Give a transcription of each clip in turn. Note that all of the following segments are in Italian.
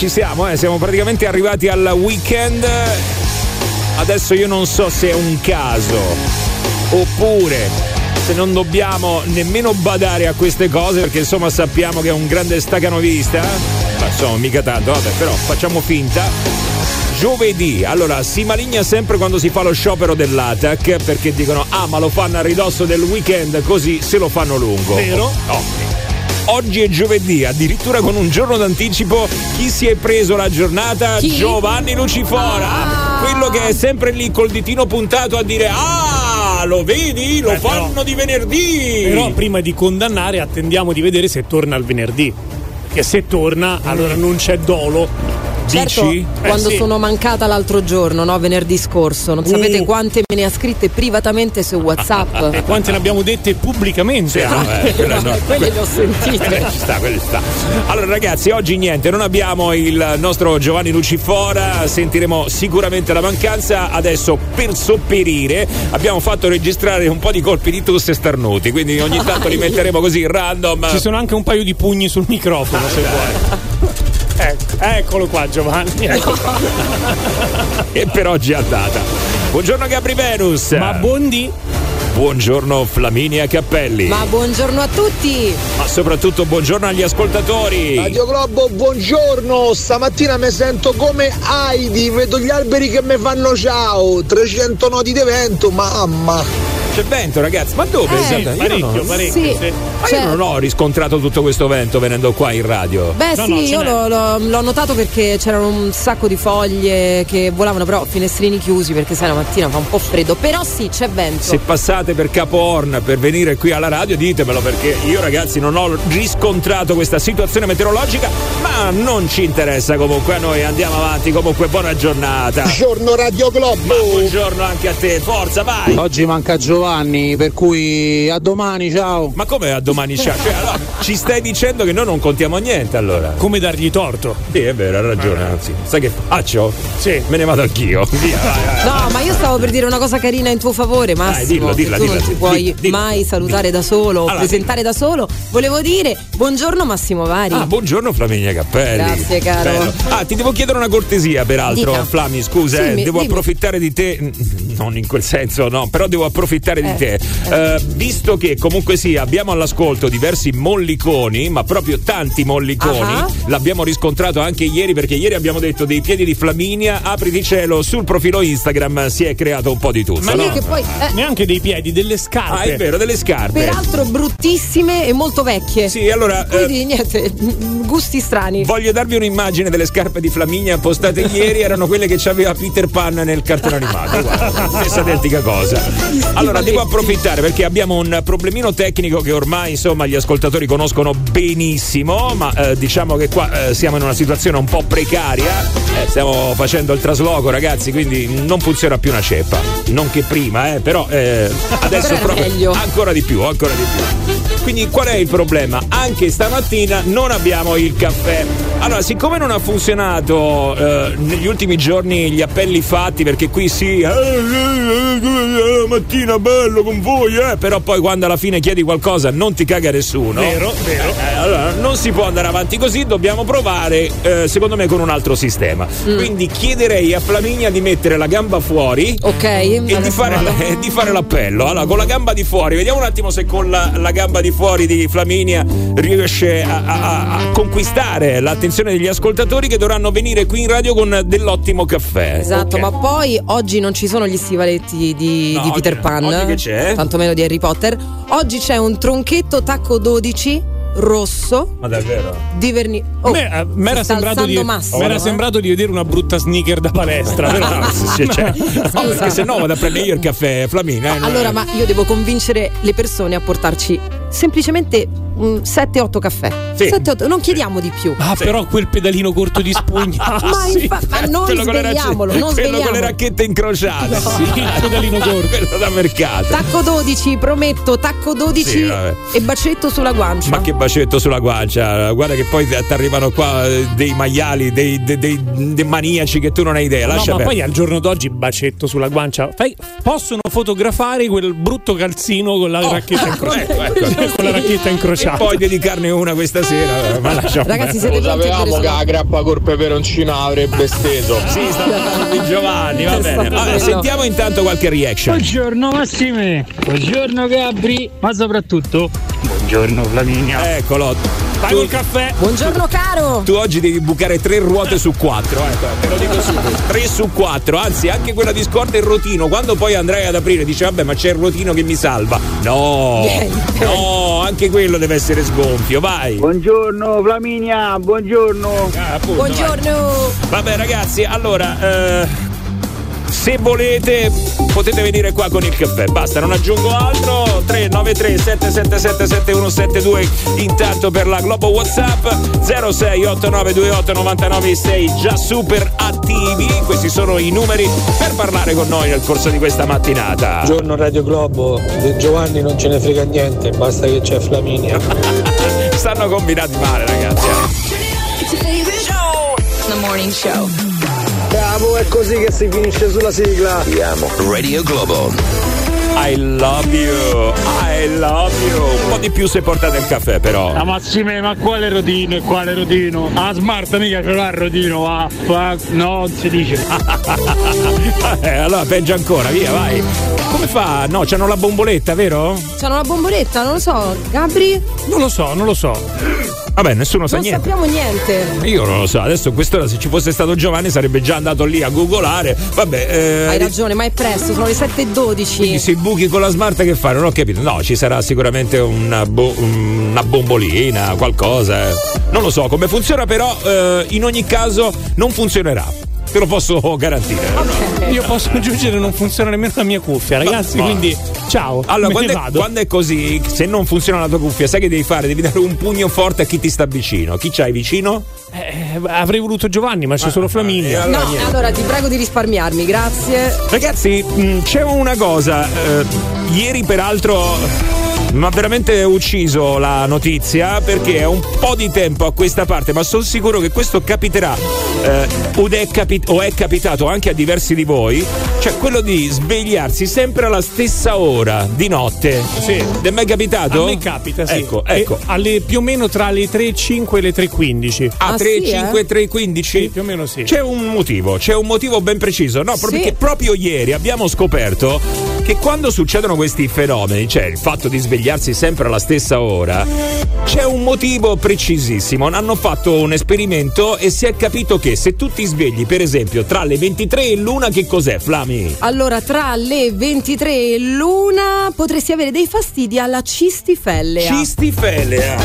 Ci siamo, eh? siamo praticamente arrivati al weekend. Adesso io non so se è un caso oppure se non dobbiamo nemmeno badare a queste cose perché insomma sappiamo che è un grande stacanovista. Ma insomma mica tanto, vabbè, però facciamo finta. Giovedì, allora si maligna sempre quando si fa lo sciopero dell'ATAC perché dicono ah ma lo fanno a ridosso del weekend così se lo fanno lungo. Vero? No. Oggi è giovedì, addirittura con un giorno d'anticipo. Chi si è preso la giornata? Chi? Giovanni Lucifora, Ah. quello che è sempre lì col ditino puntato a dire Ah, lo vedi? Lo Beh, però- fanno di venerdì. Però prima di condannare attendiamo di vedere se torna il venerdì. Che se torna, allora non c'è dolo. Certo, Dici? quando Eh, sì. sono mancata l'altro giorno, no? venerdì scorso, non sapete Uh. quante me ne ha scritte privatamente su WhatsApp. E quante ne abbiamo dette pubblicamente? No, eh, quella no. Quelle le ho sentite. Quelle ci sta, quelle ci sta. Allora ragazzi, oggi niente, non abbiamo il nostro Giovanni Lucifora, sentiremo sicuramente la mancanza. Adesso per sopperire abbiamo fatto registrare un po' di colpi di tosse starnuti, quindi ogni tanto li metteremo così random. Ci sono anche un paio di pugni sul microfono, se vuoi. Ecco, eccolo qua Giovanni. Ecco. E per oggi è andata. Buongiorno Gabri Venus. Ma buondì. Buongiorno Flaminia Cappelli. Ma buongiorno a tutti! Ma soprattutto buongiorno agli ascoltatori. Radio Globo, buongiorno! Stamattina mi sento come Heidi, vedo gli alberi che mi fanno ciao! 300 nodi di vento, mamma! C'è vento, ragazzi. Ma dove? Eh, esattamente? Io Parecchio, non- parecchio. Sì. sì. Ma Cioè- io non ho riscontrato tutto questo vento venendo qua in radio. Beh No, sì, no, io l'ho, l'ho- l'ho notato perché c'erano un sacco di foglie che volavano, però finestrini chiusi perché sai la mattina fa un po' freddo. Però sì, c'è vento. Se passate per Capo Horn per venire qui alla radio, ditemelo perché io, ragazzi, non ho riscontrato questa situazione meteorologica, ma non ci interessa comunque. A noi andiamo avanti. Comunque, buona giornata. Buongiorno Radio Globo! Buongiorno anche a te, forza, vai! Oggi manca Giovanni, per cui a domani, ciao. Ma come a domani ciao? Cioè, allora, ci stai dicendo che noi non contiamo niente allora? Come dargli torto? Sì, è vero, ha ragione, anzi. Sai che faccio? Sì. Me ne vado anch'io. Via, vai, vai. No, ma io stavo per dire una cosa carina in tuo favore, Massimo. dillo, che dilla, tu dilla, non ti puoi dilla. mai salutare da solo, o Allora, presentare da solo. Volevo dire buongiorno Massimo Vari. Ah, buongiorno Flaminia Cappelli. Grazie, caro. Bello. Ah, ti devo chiedere una cortesia, peraltro, Dica. Flami, scusa, Sì, eh, mi- devo dimmi. approfittare di te, non in quel senso, no, però devo approfittare di Eh, te. eh. Eh, visto che comunque sì, abbiamo all'ascolto diversi molliconi, ma proprio tanti molliconi, Ah. l'abbiamo riscontrato anche ieri perché ieri abbiamo detto dei piedi di Flaminia, apriti cielo, sul profilo Instagram si è creato un po' di tutto. ma no? che poi. eh, Neanche dei piedi, delle scarpe. Ah, è vero, delle scarpe. peraltro bruttissime e molto vecchie. Sì, allora... eh, Quindi niente, mm, gusti strani. Voglio darvi un'immagine delle scarpe di Flaminia postate ieri, erano quelle che c'aveva Peter Pan nel cartone animato. Guarda, stessa identica cosa. Allora, devo approfittare perché abbiamo un problemino tecnico che ormai insomma gli ascoltatori conoscono benissimo, ma eh, diciamo che qua eh, siamo in una situazione un po' precaria. Eh, stiamo facendo il trasloco, ragazzi, quindi non funziona più una ceppa. Non che prima, eh, però eh, adesso proprio ancora di più, ancora di più. Quindi qual è il problema? Anche stamattina non abbiamo il caffè. Allora, siccome non ha funzionato eh, negli ultimi giorni gli appelli fatti, perché qui sì, eh, eh, mattina bello con voi, eh, però poi quando alla fine chiedi qualcosa non ti caga nessuno. Vero, vero. Eh, allora, non si può andare avanti così, dobbiamo provare, eh, secondo me, con un altro sistema. Quindi chiederei a Flaminia di mettere la gamba fuori Ok. e di fare, e di fare l'appello. Allora, con la gamba di fuori, vediamo un attimo se con la, la gamba di fuori di Flaminia riesce a, a- a- a conquistare l'attenzione degli ascoltatori che dovranno venire qui in radio con dell'ottimo caffè. Esatto, Ok. ma poi oggi non ci sono gli stivaletti di, No, di Peter Pan, oggi che c'è? tantomeno di Harry Potter. Oggi c'è un tronchetto tacco 12 rosso Ma davvero? di vernice. A me, eh, mi era sembrato, di, Massimo, m'era eh. sembrato di vedere una brutta sneaker da palestra. però- No, se- cioè, no, perché se no vado a prendere io il caffè Flaminia. eh, no? Allora, ma io devo convincere le persone a portarci semplicemente mm, 7-8 caffè. Sì. 7-8, non chiediamo di più. Ah, però quel pedalino corto di spugna. ma, sì. infa- ma non Quello con le racce- svegliamolo, non quello con le racchette incrociate. Sì, il pedalino corto. quello da mercato. Tacco 12, prometto, tacco 12 Sì, vabbè. e bacetto sulla guancia. Ma che bacetto sulla guancia, guarda che poi ti arrivano qua eh, dei maiali, dei, dei- dei- dei maniaci che tu non hai idea. No, Lascia ma perdere. poi al giorno d'oggi bacetto sulla guancia. Fai- possono fotografare quel brutto calzino con la racchetta in croce. Ecco, ecco. Con la racchetta incrociata. Poi dedicarne una questa sera. Ma lascia Ragazzi, siete Lo sapevamo che la grappa col peperoncino avrebbe steso. Sì, sta parlando di Giovanni, va bene. Allora, sentiamo intanto qualche reaction. Buongiorno Massime, buongiorno Gabri, ma soprattutto buongiorno Flaminia. Eccolo. Vai Tu, col caffè. Buongiorno caro! tu oggi devi bucare tre ruote su quattro, ecco, te lo dico subito. Tre su quattro, anzi anche quella di scorta e il rotino. Quando poi andrai ad aprire dice vabbè ma c'è il rotino che mi salva. No, Niente. no, anche quello deve essere sgonfio, vai. Buongiorno Flaminia, buongiorno. Ah, appunto, vai. Buongiorno! Vabbè ragazzi, allora, eh, se volete potete venire qua con il caffè, basta, non aggiungo altro. 393 777 7172 intanto per la Globo Whatsapp 068928 996 già super attivi. Questi sono i numeri per parlare con noi nel corso di questa mattinata. Buongiorno Radio Globo, di Giovanni non ce ne frega niente, basta che c'è Flaminia. Stanno combinati male, ragazzi. eh. The morning show. Bravo, è così che si finisce sulla sigla. Radio Globo. I love you, I love you. Un po' di più se portate il caffè, però. La Massime, ma quale rodino e quale rodino? Ah, smart mica ce l'ha il rodino, ah, no, non si dice. Eh, allora peggio ancora, via, vai. Come fa? No, c'hanno la bomboletta, vero? C'hanno la bomboletta, non lo so. Gabri? Non lo so, non lo so. Vabbè, nessuno sa Non niente. sappiamo niente. Io non lo so, adesso quest'ora se ci fosse stato Giovanni sarebbe già andato lì a googolare. Vabbè, eh, Hai ragione, ma è presto, sono le 7.12. Quindi se buchi con la smart che fai? Non ho capito. No, ci sarà sicuramente una, bo- una bombolina, qualcosa. eh. Non lo so come funziona, però eh, in ogni caso non funzionerà. Te lo posso garantire. Io posso aggiungere non funziona nemmeno la mia cuffia, ragazzi, ma- quindi ciao. Allora, quando è, quando è così, se non funziona la tua cuffia, sai che devi fare? Devi dare un pugno forte a chi ti sta vicino. Chi c'hai vicino? Eh, avrei voluto Giovanni, ma c'è solo Flaminia. allora No, niente. allora ti prego di risparmiarmi, grazie. Ragazzi, mh, c'è una cosa. eh, ieri, peraltro. Mi ha veramente ucciso la notizia perché è un po' di tempo a questa parte, ma sono sicuro che questo capiterà eh, ed è capi- o è capitato anche a diversi di voi, cioè quello di svegliarsi sempre alla stessa ora di notte. Sì. Ti è mai capitato? A me capita, sì. Ecco, E ecco. alle, più o meno tra le 3.05 e le 3.15. A Ah, 3, sì, 5, 3, 15? Sì, più o meno sì. C'è un motivo, c'è un motivo ben preciso. No, proprio Sì. perché proprio ieri abbiamo scoperto che quando succedono questi fenomeni, cioè il fatto di svegliarsi sempre alla stessa ora, c'è un motivo precisissimo. Hanno fatto un esperimento e si è capito che se tu ti svegli, per esempio, tra le 23 e l'una, che cos'è, Flami? Allora, tra le 23 e l'una potresti avere dei fastidi alla cistifellea. Cistifelea.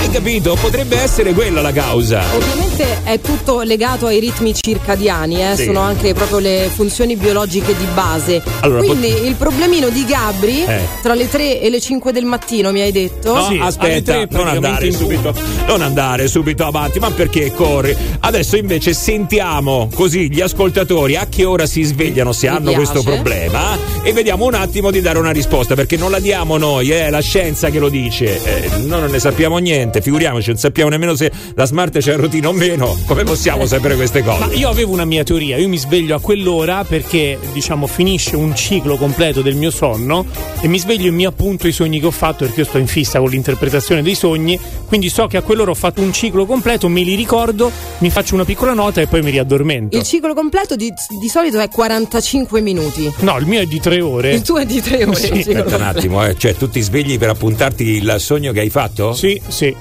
Hai capito? Potrebbe essere quella la causa. Ovviamente è tutto legato ai ritmi circadiani, eh, Sì. sono anche proprio le funzioni biologiche di base. Allora, Quindi il problemino di Gabri Eh. tra le 3 e le 5 del mattino, mi hai detto? No, Sì, aspetta, non andare subito, non andare subito avanti, ma perché corri? Adesso invece sentiamo così gli ascoltatori a che ora si svegliano se Mi hanno piace. questo problema e vediamo un attimo di dare una risposta perché non la diamo noi, è la scienza che lo dice. Eh, noi non ne sappiamo niente, figuriamoci, non sappiamo nemmeno se la smart c'è il routine o meno. Come possiamo sapere queste cose? Ma io avevo una mia teoria, io mi sveglio a quell'ora perché diciamo finisce un ciclo completo del mio sonno e mi sveglio e mi appunto i sogni che ho fatto perché io sto in fissa con l'interpretazione dei sogni, quindi so che a quell'ora ho fatto un ciclo completo, me li ricordo, mi faccio una piccola nota e poi mi riaddormento. Il ciclo completo di, di solito è 45 minuti. No, il mio è di tre ore. Il tuo è di 3 ore. Sì, Aspetta un attimo, eh. cioè tu ti svegli per appuntarti il sogno che hai fatto? Sì, sì.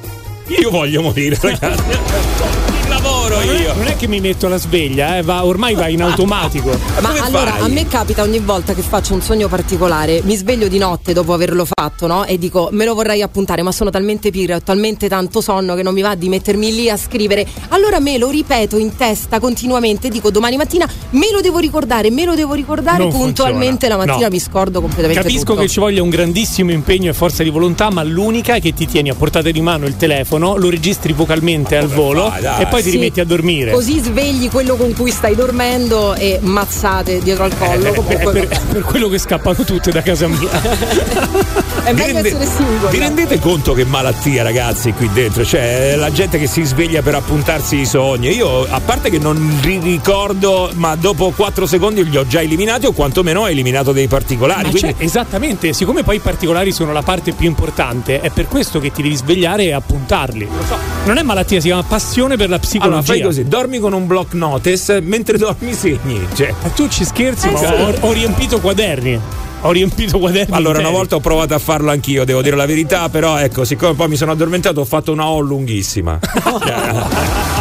Io voglio morire, ragazzi. Lavoro io. Non è che mi metto la sveglia, eh, va- ormai va in automatico. Ma come allora fai? a me capita ogni volta che faccio un sogno particolare, mi sveglio di notte dopo averlo fatto, no? E dico me lo vorrei appuntare, ma sono talmente pigra, ho talmente tanto sonno che non mi va di mettermi lì a scrivere. Allora me lo ripeto in testa continuamente, dico domani mattina me lo devo ricordare, me lo devo ricordare, Non puntualmente funziona. la mattina No. mi scordo completamente Capisco tutto. che ci voglia un grandissimo impegno e forza di volontà, ma l'unica è che ti tieni a portata di mano il telefono lo registri vocalmente al volo fai, e poi ti Sì. rimetti a dormire. Così svegli quello con cui stai dormendo e mazzate dietro al collo. Eh, è Comunque, per, per quello che scappano tutte da casa mia. è Vi meglio rende- essere singoli. Vi rendete conto che malattia, ragazzi, qui dentro? Cioè, la gente che si sveglia per appuntarsi i sogni. Io, a parte che non li ricordo, ma dopo 4 secondi li ho già eliminati, o quantomeno ho eliminato dei particolari. Quindi- esattamente, siccome poi i particolari sono la parte più importante, è per questo che ti devi svegliare e appuntarli. Lo so. Non è malattia, si chiama passione per la Allora, psicologia. fai così, dormi con un block notice mentre dormi segni. Cioè, Ma tu ci scherzi, Eh, ma sì. ho, ho riempito quaderni. Ho riempito quaderni. Allora, una interi. volta ho provato a farlo anch'io, devo dire la verità, però ecco, siccome poi mi sono addormentato, ho fatto una O lunghissima.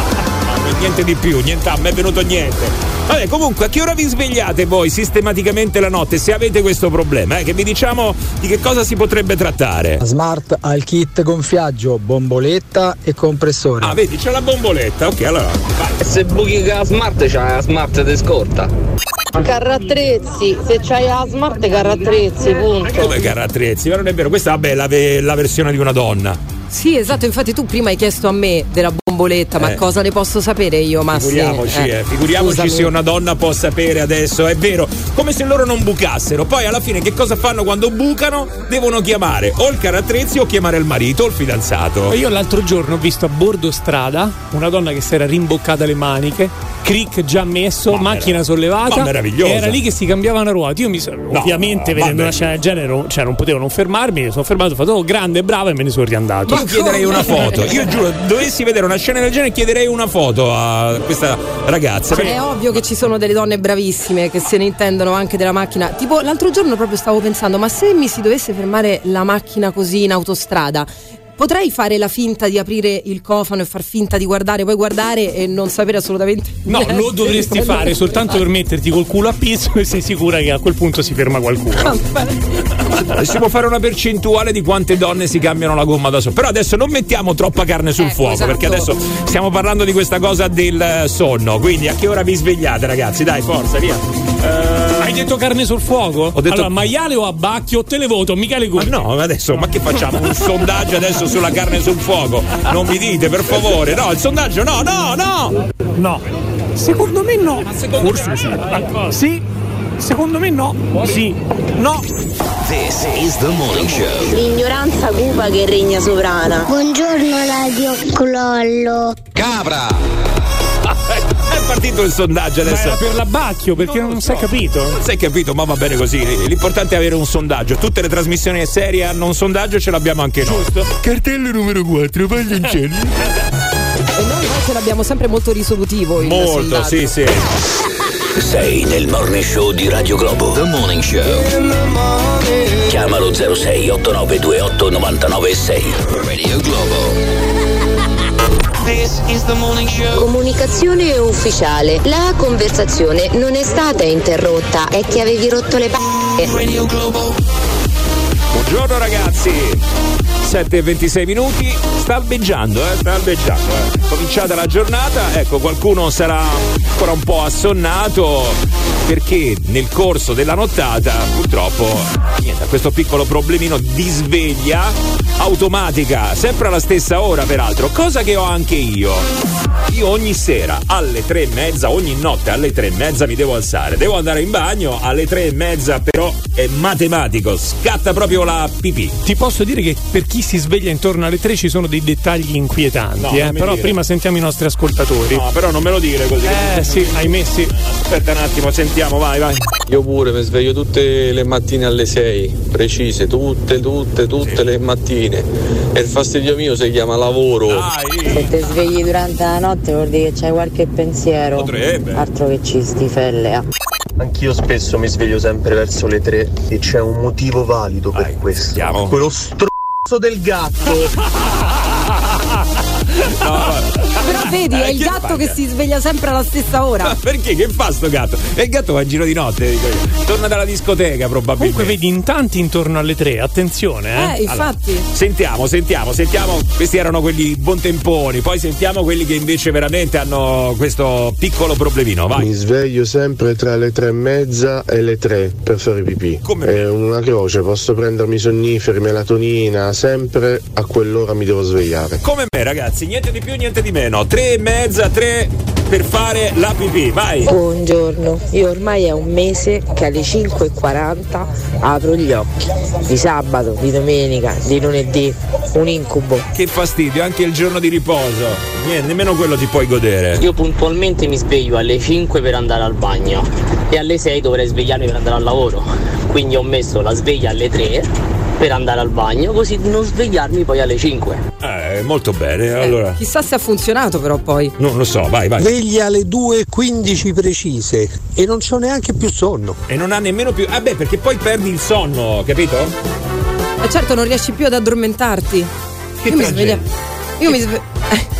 Niente di più, niente, a me è venuto niente. Vabbè, comunque, a che ora vi svegliate voi sistematicamente la notte se avete questo problema? Eh? Che vi diciamo di che cosa si potrebbe trattare? La Smart ha il kit gonfiaggio, bomboletta e compressore. Ah, vedi, c'è la bomboletta. Ok, allora. vai. Se buchi la smart c'è la smart di scorta. Carrattrezzi, se c'hai la smart carrattrezzi, punto. Come carattrezzi? Ma non è vero, questa vabbè, è la, ve- la versione di una donna. Sì, esatto, infatti tu prima hai chiesto a me della bomboletta, ma Eh. cosa ne posso sapere io, Massi? Figuriamoci, eh, figuriamoci scusami. se una donna può sapere adesso, è vero, come se loro non bucassero. Poi alla fine che cosa fanno quando bucano? Devono chiamare o il carattrezzi o chiamare il marito o il fidanzato. Io l'altro giorno ho visto a bordo strada una donna che si era rimboccata le maniche, cric già messo, Ma macchina merav- sollevata. ma e Era lì che si cambiava una ruota. Io mi sono, ovviamente, no, vedendo vabbè. una scena del genere, non- cioè non potevo non fermarmi. Mi sono fermato, ho fatto oh, grande, brava e me ne sono riandato. Io chiederei una foto, io giuro, dovessi vedere una scena del genere chiederei una foto a questa ragazza. Ma È ovvio che ci sono delle donne bravissime che se ne intendono anche della macchina. Tipo, l'altro giorno proprio stavo pensando, ma se mi si dovesse fermare la macchina così in autostrada, potrei fare la finta di aprire il cofano e far finta di guardare, poi guardare e non sapere assolutamente No, niente lo dovresti fare soltanto per metterti col culo a pizzo e sei sicura che a quel punto si ferma qualcuno. Si può fare una percentuale di quante donne si cambiano la gomma da solo. Però adesso non mettiamo troppa carne sul Ecco, fuoco, esatto. perché adesso stiamo parlando di questa cosa del eh, sonno. Quindi a che ora vi svegliate, ragazzi? Dai, forza, via. Eh, Hai detto carne sul fuoco? Ho detto- Allora, maiale o abbacchio? Te le voto, Michele Ma Curti. no, ma adesso, ma che facciamo? Un sondaggio adesso sulla carne sul fuoco? Non mi dite, per favore. No, il sondaggio no, no, no! No. Secondo me no. secondo Forse me- sì. Sì. Secondo me no. Sì. No. This is the morning show. L'ignoranza cupa che regna sovrana. Buongiorno Radio Clollo. Capra! È partito il sondaggio Ma adesso. era per l'abbacchio, perché non, si è capito. Non sei capito, ma va bene così. L'importante è avere un sondaggio. Tutte le trasmissioni serie hanno un sondaggio, ce l'abbiamo anche noi. Giusto. Cartello numero 4, paglioncelli. E noi invece l'abbiamo sempre molto risolutivo il Molto, sondaggio. sì, sì. Sei nel morning show di Radio Globo. The morning show. Chiamalo 06 8928 996. Radio Globo. Comunicazione ufficiale. La conversazione non è stata interrotta, è che avevi rotto le palle. Buongiorno ragazzi. 7 e 26 minuti, sta albeggiando, eh, sta albeggiando. Eh. Cominciata la giornata, ecco, qualcuno sarà ancora un po' assonnato perché nel corso della nottata purtroppo niente, questo piccolo problemino di sveglia automatica, sempre alla stessa ora peraltro, cosa che ho anche io. Io ogni sera alle tre e mezza, ogni notte alle tre e mezza mi devo alzare, devo andare in bagno, alle tre e mezza però è matematico, scatta proprio la pipì. Ti posso dire che per chi si sveglia intorno alle 3 ci sono dei dettagli inquietanti, No, eh, però dire. prima sentiamo i nostri ascoltatori. No, però non me lo dire così. Eh sì, ahimè sì. Aspetta un attimo, sentiamo, vai, vai. Io pure mi sveglio tutte le mattine alle 6, precise, tutte, tutte, tutte le mattine. E il fastidio mio si chiama lavoro. Dai. Se ti svegli durante la notte vuol dire che c'hai qualche pensiero. Potrebbe. Altro che ci stifelle. Anch'io spesso mi sveglio sempre verso le tre e c'è un motivo valido per Vai, questo. sentiamo. Quello stronzo del gatto. Vedi, Eh, è il gatto fa, che si sveglia sempre alla stessa ora. Ma perché? Che fa sto gatto? E il gatto va in giro di notte, dico io. Torna dalla discoteca probabilmente. Comunque vedi in tanti intorno alle tre, attenzione, eh. Eh, infatti. Sentiamo, sentiamo, sentiamo. Questi erano quelli buontemponi. Poi sentiamo quelli che invece veramente hanno questo piccolo problemino. Vai. Mi sveglio sempre tra le tre e mezza e le tre per fare pipì. Come? È una croce, posso prendermi sonniferi, melatonina, sempre a quell'ora mi devo svegliare. Come me, ragazzi, niente di più, niente di meno. Tre e mezza, tre per fare la pipì. Vai. Buongiorno, io ormai è un mese che alle 5.40 apro gli occhi. Di sabato, di domenica, di lunedì, un incubo. Che fastidio, anche il giorno di riposo. Niente, nemmeno quello ti puoi godere. Io puntualmente mi sveglio alle 5 per andare al bagno e alle 6 dovrei svegliarmi per andare al lavoro. Quindi ho messo la sveglia alle 3 per andare al bagno, così non svegliarmi poi alle 5. Eh, molto bene. Allora, Chissà se ha funzionato però poi. non lo so, vai, vai. Sveglia alle 2.15 precise e non c'ho neanche più sonno. E non ha nemmeno più. Ah, beh, perché poi perdi il sonno, capito? E certo non riesci più ad addormentarti. Che io mi tragedia. Io mi svegliavo.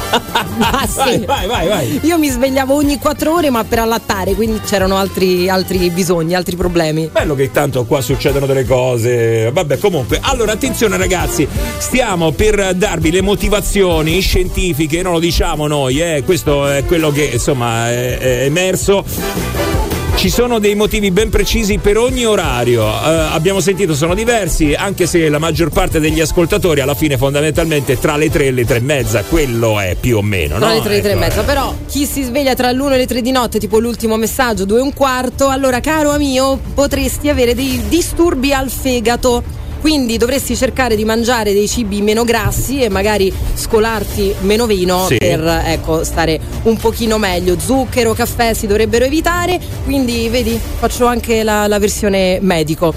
Ma sì. Vai, vai, vai, vai. Io mi svegliavo ogni 4 ore ma per allattare, quindi c'erano altri, altri bisogni, altri problemi. Bello che tanto qua succedono delle cose. Vabbè, comunque. Allora, attenzione ragazzi, stiamo per darvi le motivazioni scientifiche, non lo diciamo noi, eh. questo è quello che insomma è, è emerso. Ci sono dei motivi ben precisi per ogni orario. Eh, abbiamo sentito, sono diversi, anche se la maggior parte degli ascoltatori alla fine fondamentalmente tra le 3 e le 3 e mezza, quello è più o meno, Tra no? le 3 e le 3 e mezza, però chi si sveglia tra l'uno e le 3 di notte, tipo l'ultimo messaggio, 2 e un quarto, allora caro amico, potresti avere dei disturbi al fegato. Quindi dovresti cercare di mangiare dei cibi meno grassi e magari scolarti meno vino Sì. per ecco, stare un pochino meglio. Zucchero, caffè si dovrebbero evitare, quindi vedi, faccio anche la, la versione medico.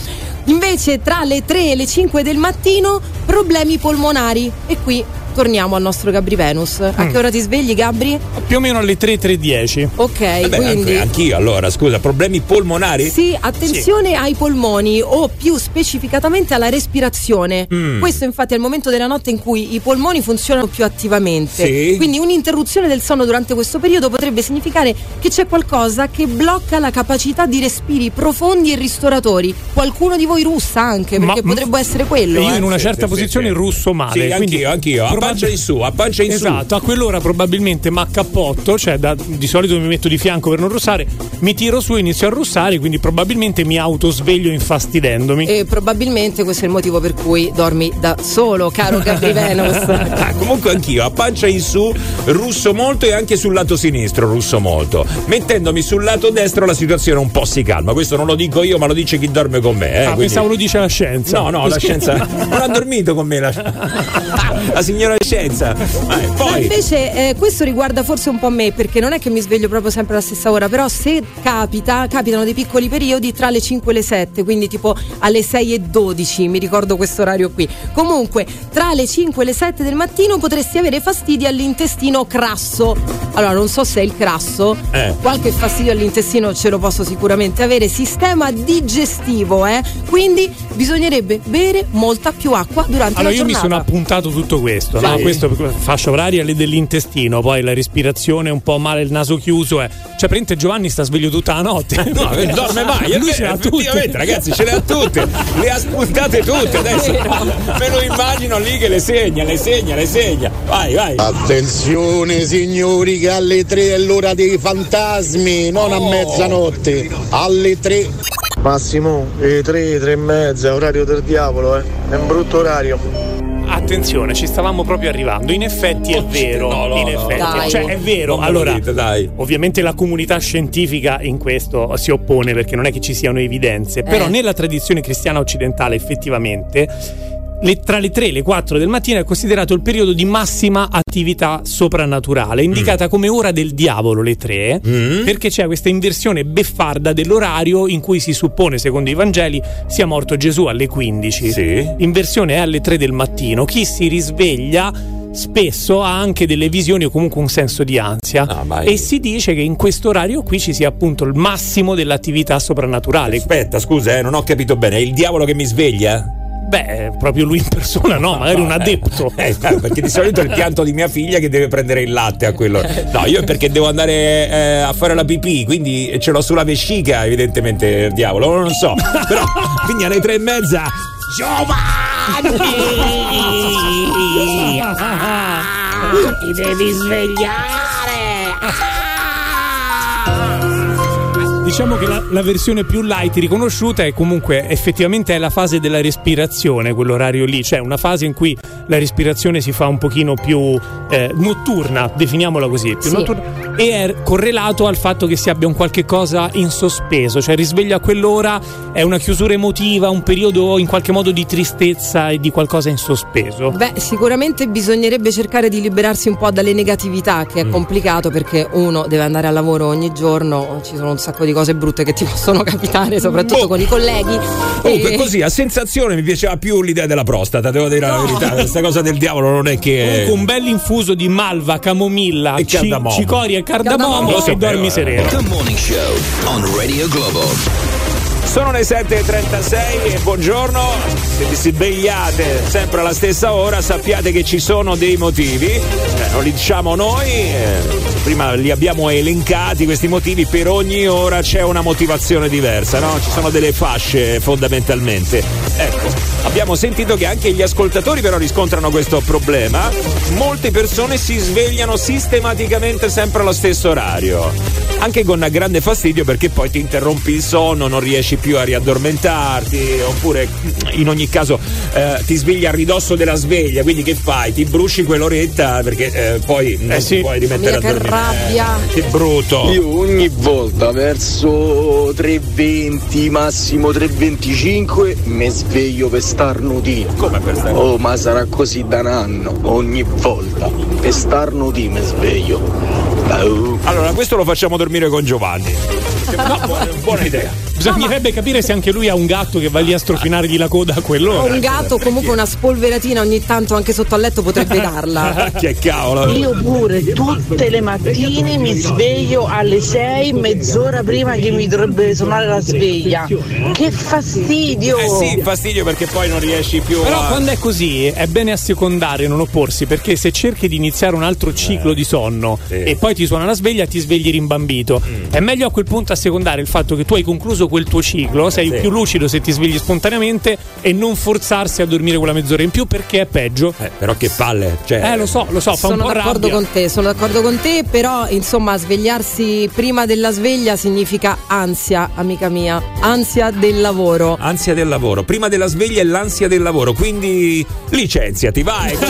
Invece tra le 3 e le 5 del mattino problemi polmonari e qui torniamo al nostro Gabri Venus. A Mm. che ora ti svegli Gabri? Più o meno alle 3, 3.10. Ok, Vabbè, quindi anche- anch'io allora, scusa, problemi polmonari? sì, attenzione ai polmoni o più specificatamente alla respirazione. Mm. Questo infatti è il momento della notte in cui i polmoni funzionano più attivamente. Sì. Quindi un'interruzione del sonno durante questo periodo potrebbe significare che c'è qualcosa che blocca la capacità di respiri profondi e ristoratori. Qualcuno di voi russa anche, perché Ma- potrebbe essere quello. Io eh. in una Sì, certa sì, posizione sì, sì. russo male. Sì, quindi anch'io, anch'io. Pancia in su, a pancia in su. Esatto, a quell'ora probabilmente mi accappotto, cioè da- di solito mi metto di fianco per non russare, mi tiro su e inizio a russare, quindi probabilmente mi autosveglio infastidendomi. E probabilmente questo è il motivo per cui dormi da solo, caro Gabri Venus. Ah, comunque anch'io, a pancia in su, russo molto e anche sul lato sinistro russo molto. Mettendomi sul lato destro la situazione un po' si calma. Questo non lo dico io, ma lo dice chi dorme con me. Eh, ah, quindi- pensavo lo dice la scienza. No, no, la scienza non ha dormito con me la, la signora scienza. Eh, Ma poi invece eh, questo riguarda forse un po' me perché non è che mi sveglio proprio sempre alla stessa ora, però se capita, capitano dei piccoli periodi tra le 5 e le 7, quindi tipo alle 6 e 12, mi ricordo questo orario qui. Comunque, tra le 5 e le 7 del mattino potresti avere fastidi all'intestino crasso. Allora, non so se è il crasso, Eh. qualche fastidio all'intestino ce lo posso sicuramente avere, sistema digestivo, eh? Quindi bisognerebbe bere molta più acqua durante Allora la io mi giornata. sono appuntato tutto questo, Sì. no? Questo fascia oraria lì dell'intestino, poi la respirazione un po' male, il naso chiuso. eh. Cioè, prende Giovanni sta sveglio tutta la notte. No, non dorme mai, è Lui vero, ce l'ha tutte. effettivamente, ragazzi, ce le ha tutte, le ha spuntate tutte adesso. Me lo immagino lì che le segna, le segna, le segna. Vai, vai. Attenzione signori che alle 3 è l'ora dei fantasmi, non a Oh. mezzanotte, alle 3. Massimo, le 3, 3 e mezza, orario del diavolo, eh. È un brutto orario. Attenzione, ci stavamo proprio arrivando. In effetti è vero. no, no, in no. effetti. Dai. Cioè, è vero. Allora, dite, dai. ovviamente la comunità scientifica in questo si oppone perché non è che ci siano evidenze. Però Eh. nella tradizione cristiana occidentale, effettivamente. Le- tra le 3 e le 4 del mattino è considerato il periodo di massima attività soprannaturale, indicata come ora del diavolo le 3, Mm. perché c'è questa inversione beffarda dell'orario in cui si suppone, secondo i Vangeli, sia morto Gesù alle 15. Sì. L'inversione è alle 3 del mattino. Chi si risveglia spesso ha anche delle visioni o comunque un senso di ansia Ah, e si dice che in questo orario qui ci sia appunto il massimo dell'attività soprannaturale. Aspetta, scusa, eh, non ho capito bene. È il diavolo che mi sveglia? Beh, eh, proprio lui in persona no, magari un addetto. Eh, perché di solito è il pianto di mia figlia che deve prendere il latte a quello. No, io è perché devo andare eh, a fare la pipì, quindi ce l'ho sulla vescica, evidentemente il diavolo, non so. Però quindi alle tre e mezza. Giovanni! Ti devi svegliare! Diciamo che la, la versione più light riconosciuta è comunque effettivamente è la fase della respirazione, quell'orario lì, cioè una fase in cui la respirazione si fa un pochino più eh, notturna, definiamola così, più Sì. notturna, e è correlato al fatto che si abbia un qualche cosa in sospeso, cioè risveglio a quell'ora è una chiusura emotiva, un periodo in qualche modo di tristezza e di qualcosa in sospeso. Beh, sicuramente bisognerebbe cercare di liberarsi un po' dalle negatività, che è Mm. complicato perché uno deve andare al lavoro ogni giorno, ci sono un sacco di cose brutte che ti possono capitare, soprattutto con i colleghi. Comunque E- così a sensazione mi piaceva più l'idea della prostata, devo dire la verità. Questa cosa del diavolo non è che. Comunque un bel infuso di malva, camomilla, E ci- cardamomo. cicoria e cardamomo Lo e dormi sereno. The Morning Show on Radio Globo. Sono le 7.36 e buongiorno. Se vi svegliate sempre alla stessa ora, sappiate che ci sono dei motivi. Eh, non li diciamo noi, eh, prima li abbiamo elencati questi motivi. Per ogni ora c'è una motivazione diversa, no? Ci sono delle fasce fondamentalmente. Ecco. Abbiamo sentito che anche gli ascoltatori però riscontrano questo problema. Molte persone si svegliano sistematicamente sempre allo stesso orario. Anche con grande fastidio perché poi ti interrompi il sonno, non riesci più a riaddormentarti, oppure in ogni caso eh, ti svegli a ridosso della sveglia, quindi che fai? Ti bruci quell'oretta perché eh, poi non ti puoi rimettere Mamma a mia, che dormire. rabbia. Eh, che brutto! Io ogni volta verso 3.20, massimo 3.25 mi sveglio per starnutire. Come per starnutire? Oh, ma sarà così da un anno, ogni volta. Per starnutire mi sveglio. Allora, questo lo facciamo dormire con Giovanni. No, buona, buona idea. Bisognerebbe capire se anche lui ha un gatto che va lì a strofinargli la coda a o quell'ora. un gatto comunque una spolveratina ogni tanto anche sotto al letto potrebbe darla. che cavolo! Io pure tutte le mattine mi sveglio alle 6, mezz'ora prima che mi dovrebbe suonare la sveglia. Che fastidio! Eh sì, fastidio perché poi non riesci più Però a. quando è così è bene assecondare, non opporsi, perché se cerchi di iniziare un altro ciclo di sonno e poi ti suona la sveglia ti svegli rimbambito. È meglio a quel punto assecondare il fatto che tu hai concluso quel tuo ciclo, sei Sì. più lucido se ti svegli spontaneamente e non forzarsi a dormire quella mezz'ora in più perché è peggio. Eh, però che palle. Cioè... Eh, lo so, lo so, fa un sono po' d'accordo rabbia. con te, sono d'accordo con te, però insomma svegliarsi prima della sveglia significa ansia, amica mia, ansia del lavoro. Ansia del lavoro. Prima della sveglia è l'ansia del lavoro, quindi licenziati, vai.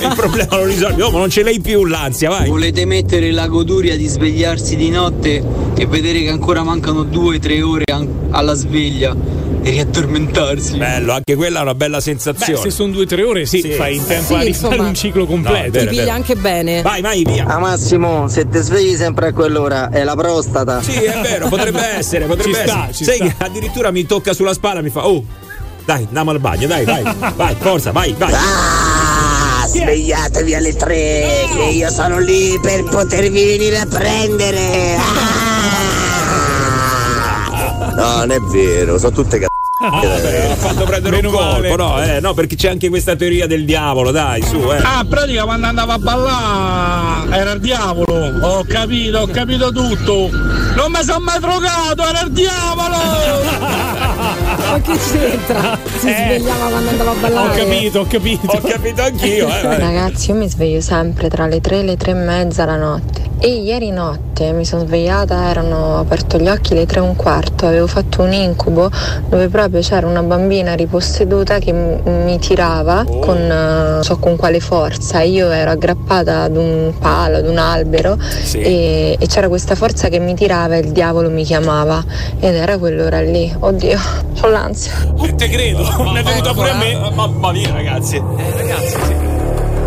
il problema lo risolvi. Oh, ma non ce l'hai più l'ansia, vai. Volete mettere la goduria di svegliarsi di notte e vedere che ancora mancano due o tre ore alla sveglia e riaddormentarsi? Bello, anche quella è una bella Beh, sensazione. se sono due o tre ore, sì, Sì. fai in tempo Sì, a rifare insomma. un ciclo No, completo. vero, Ti piglia anche bene. Vai, vai, via. A Massimo, se ti svegli sempre a quell'ora è la prostata. Sì, è vero, potrebbe essere, potrebbe Ci sta, essere. ci Sai sta. che addirittura mi tocca sulla spalla e mi fa, oh, dai, andiamo al bagno, dai, vai, vai, forza, vai, vai. Ah, svegliatevi alle tre, che io sono lì per potervi venire a prendere. Ah. No, non è vero, sono tutte c***o. Ah, vabbè, ha fatto prendere un Meno male. colpo, no, eh, no, perché c'è anche questa teoria del diavolo, dai, su, eh. Ah, pratica quando andava a ballare era il diavolo. Ho capito, ho capito tutto. Non mi sono mai drogato, era il diavolo! Ma che c'entra? Si Eh, svegliava quando andava a Ho ballare. capito, ho capito. Ho capito anch'io, eh. Ragazzi, io mi sveglio sempre tra le 3 e le 3 e mezza la notte. E ieri notte mi sono svegliata, erano aperto gli occhi le 3 e un quarto, avevo fatto un incubo dove proprio c'era una bambina riposseduta che m- mi tirava con eh, non so con quale forza. Io ero aggrappata ad un palo, ad un albero Sì. e, e c'era questa forza che mi tirava e il diavolo mi chiamava. Ed era quell'ora lì. Oddio, ho l'ansia. Eh, Te credo, mi è venuta pure a me. Eh, Mamma mia, ragazzi. Eh, ragazzi, sì.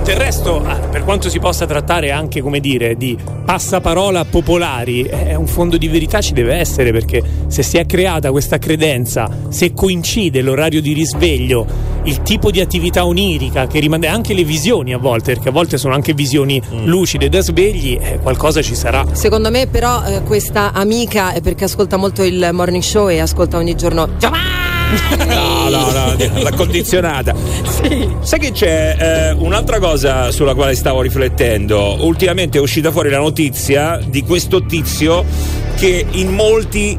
Del resto, ah, per quanto si possa trattare anche, come dire, di passaparola popolari, eh, un fondo di verità ci deve essere perché se si è creata questa credenza, se coincide l'orario di risveglio, il tipo di attività onirica che rimane anche le visioni a volte, perché a volte sono anche visioni lucide da svegli, eh, qualcosa ci sarà. Secondo me però eh, questa amica perché ascolta molto il morning show e ascolta ogni giorno Giovanni No, no, no, la condizionata. Sai che c'è eh, un'altra cosa sulla quale stavo riflettendo? Ultimamente è uscita fuori la notizia di questo tizio che in molti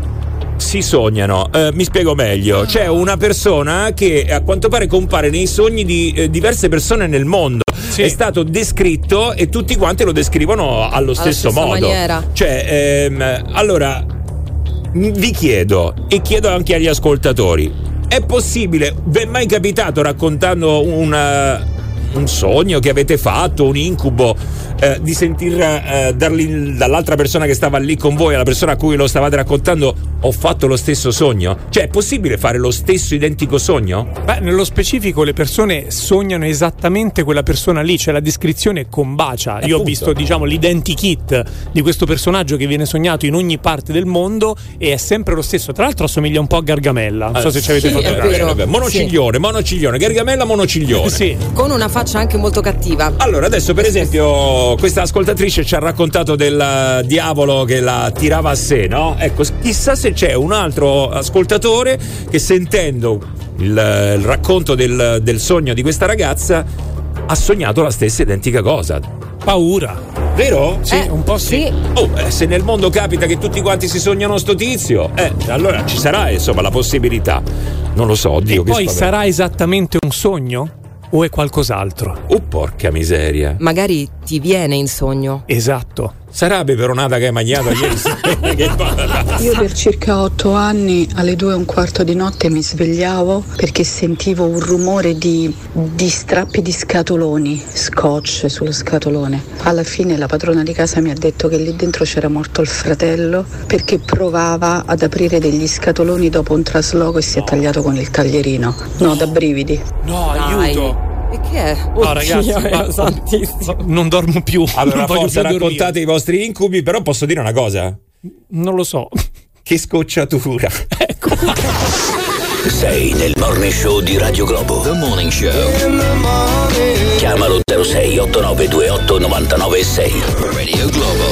si sognano. Eh, mi spiego meglio. C'è una persona che a quanto pare compare nei sogni di eh, diverse persone nel mondo. È stato descritto e tutti quanti lo descrivono allo stesso modo. maniera. Cioè, ehm, allora, vi chiedo e chiedo anche agli ascoltatori: è possibile, vi è mai capitato raccontando una- un sogno che avete fatto, un incubo, eh, di sentir eh, darli- dall'altra persona che stava lì con voi, alla persona a cui lo stavate raccontando, ho fatto lo stesso sogno? Cioè, è possibile fare lo stesso identico sogno? Beh, nello specifico le persone sognano esattamente quella persona lì, cioè la descrizione combacia. Io ho visto, diciamo, l'identikit di questo personaggio che viene sognato in ogni parte del mondo e è sempre lo stesso. Tra l'altro assomiglia un po' a Gargamella. Non so se ci avete fatto Eh, caso. vabbè, monociglione, monociglione, Gargamella monociglione. Sì. Con una faccia anche molto cattiva. Allora, adesso per esempio, questa ascoltatrice ci ha raccontato del eh, diavolo che la tirava a sé, no? Ecco, chissà se c'è un altro ascoltatore che sentendo il, eh, il racconto del, del sogno di questa ragazza ha sognato la stessa identica cosa. Paura. Vero? Sì, un po' sì. Oh, eh, se nel mondo capita che tutti quanti si sognano sto tizio, eh, allora ci sarà insomma la possibilità. Non lo so, oddio, che Poi sarà esattamente un sogno o è qualcos'altro? Oh, porca miseria. Magari ti viene in sogno. Esatto. Sarà la peperonata che hai mangiato ieri sera? Io per circa otto anni alle due e un quarto di notte mi svegliavo perché sentivo un rumore di, di strappi di scatoloni, scotch sullo scatolone. Alla fine la padrona di casa mi ha detto che lì dentro c'era morto il fratello perché provava ad aprire degli scatoloni dopo un trasloco e si è tagliato con il taglierino. No, da brividi. No, aiuto. E che è? No, ragazzi, ma- santissimo. non dormo più. Allora, forza, più dormire. raccontate i vostri incubi, però posso dire una cosa? Non lo so. Che scocciatura. Sei nel morning show di Radio Globo. The Morning Show. Chiamalo 06 8928 996. Radio Globo.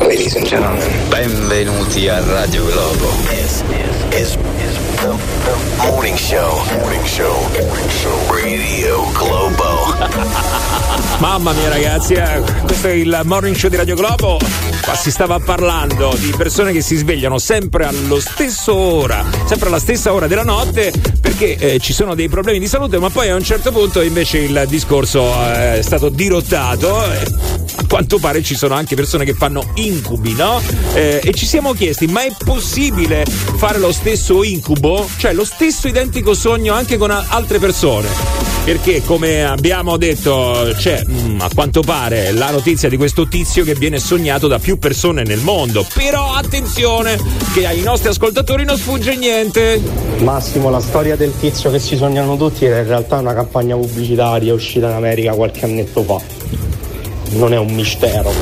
Ladies and gentlemen, benvenuti a Radio Globo. This is, morning show. Morning show. Morning show. Radio Globo. Mamma mia ragazzi, eh, questo è il morning show di Radio Globo. Qua si stava parlando di persone che si svegliano sempre allo stesso ora, sempre alla stessa ora della notte perché eh, ci sono dei problemi di salute, ma poi a un certo punto invece il discorso eh, è stato dirottato. eh, a quanto pare ci sono anche persone che fanno incubi, no? Eh, e ci siamo chiesti, ma è possibile fare lo stesso incubo? Cioè lo stesso identico sogno anche con altre persone? Perché come abbiamo detto c'è mm, a quanto pare la notizia di questo tizio che viene sognato da più persone nel mondo. Però attenzione che ai nostri ascoltatori non sfugge niente. Massimo, la storia del tizio che si sognano tutti era in realtà una campagna pubblicitaria uscita in America qualche annetto fa. Non è un mistero.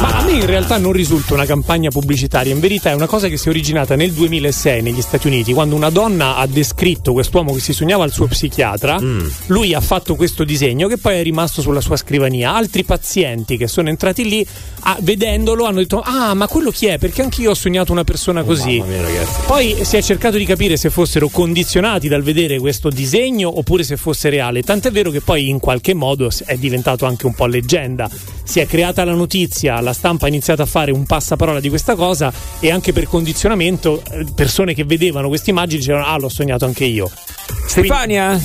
Ma a me in realtà non risulta una campagna pubblicitaria, in verità è una cosa che si è originata nel 2006 negli Stati Uniti, quando una donna ha descritto quest'uomo che si sognava al suo psichiatra, lui ha fatto questo disegno che poi è rimasto sulla sua scrivania. Altri pazienti che sono entrati lì, ah, vedendolo, hanno detto, ah ma quello chi è? Perché anch'io ho sognato una persona così. Mamma mia. Poi si è cercato di capire se fossero condizionati dal vedere questo disegno oppure se fosse reale. Tant'è vero che poi in qualche modo è diventato anche un po' leggenda. Si è creata la notizia, la stampa ha iniziato a fare un passaparola di questa cosa e anche per condizionamento eh, persone che vedevano queste immagini dicevano ah l'ho sognato anche io. Stefania?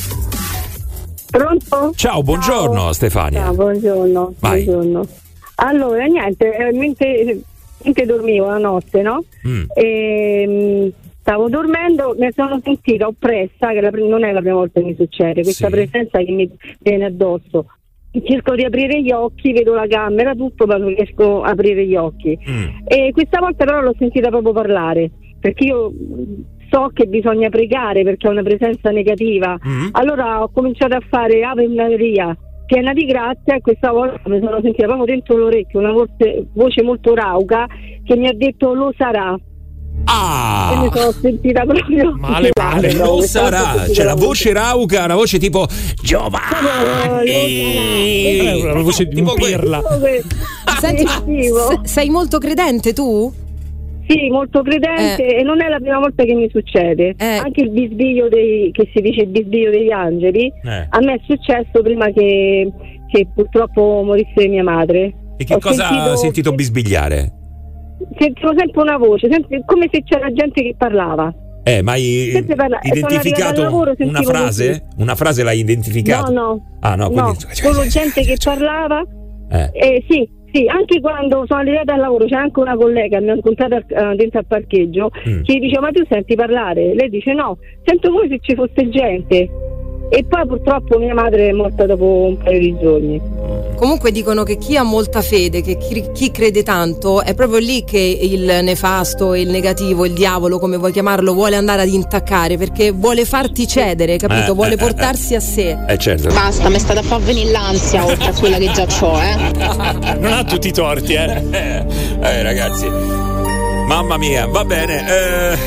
Pronto? Ciao, buongiorno Stefania. Ciao, buongiorno. Vai. buongiorno. Allora, niente, eh, mentre, mentre dormivo la notte, no? Mm. Ehm, stavo dormendo, mi sono sentita oppressa, che la non è la prima volta che mi succede, questa Sì. presenza che mi viene addosso. Cerco di aprire gli occhi, vedo la camera, tutto, ma non riesco a aprire gli occhi. E questa volta però l'ho sentita proprio parlare, perché io so che bisogna pregare perché è una presenza negativa. Allora ho cominciato a fare Ave Maria piena di grazia e questa volta mi sono sentita proprio dentro l'orecchio una voce, voce molto rauca che mi ha detto lo sarà. E mi sono sentita proprio Male, male, sono sarà. C'è la voce rauca, una voce tipo Giovanni. Eh, una voce di un pirla. Senti, sei molto credente tu? Sì, molto credente e non è la prima volta che mi succede. Anche il bisbiglio dei, che si dice il bisbiglio degli angeli, Eh. a me è successo prima che, che purtroppo morisse mia madre. E che Ho cosa ha sentito bisbigliare? Sentivo sempre una voce, sempre- come se c'era gente che parlava. Eh, ma hai parla- identificato lavoro, una frase? Una frase l'hai identificata? No, no. Ah, no, quindi... solo gente che parlava. Eh. Eh, sì, sì, anche quando sono arrivata al lavoro c'è anche una collega che mi ha incontrata eh, dentro al parcheggio Mm. che dice ma tu senti parlare? Lei dice no, sento come se ci fosse gente. E poi purtroppo mia madre è morta dopo un paio di giorni. Comunque dicono che chi ha molta fede, che chi, chi crede tanto, è proprio lì che il nefasto, il negativo, il diavolo, come vuoi chiamarlo, vuole andare ad intaccare perché vuole farti cedere, capito? Eh, vuole eh, eh, portarsi a sé. Eh, certo. Basta, mi è stata a far venire l'ansia oltre a quella che già ho, eh. Non ha tutti i torti, eh. Eh, ragazzi. Mamma mia, va bene. Eh,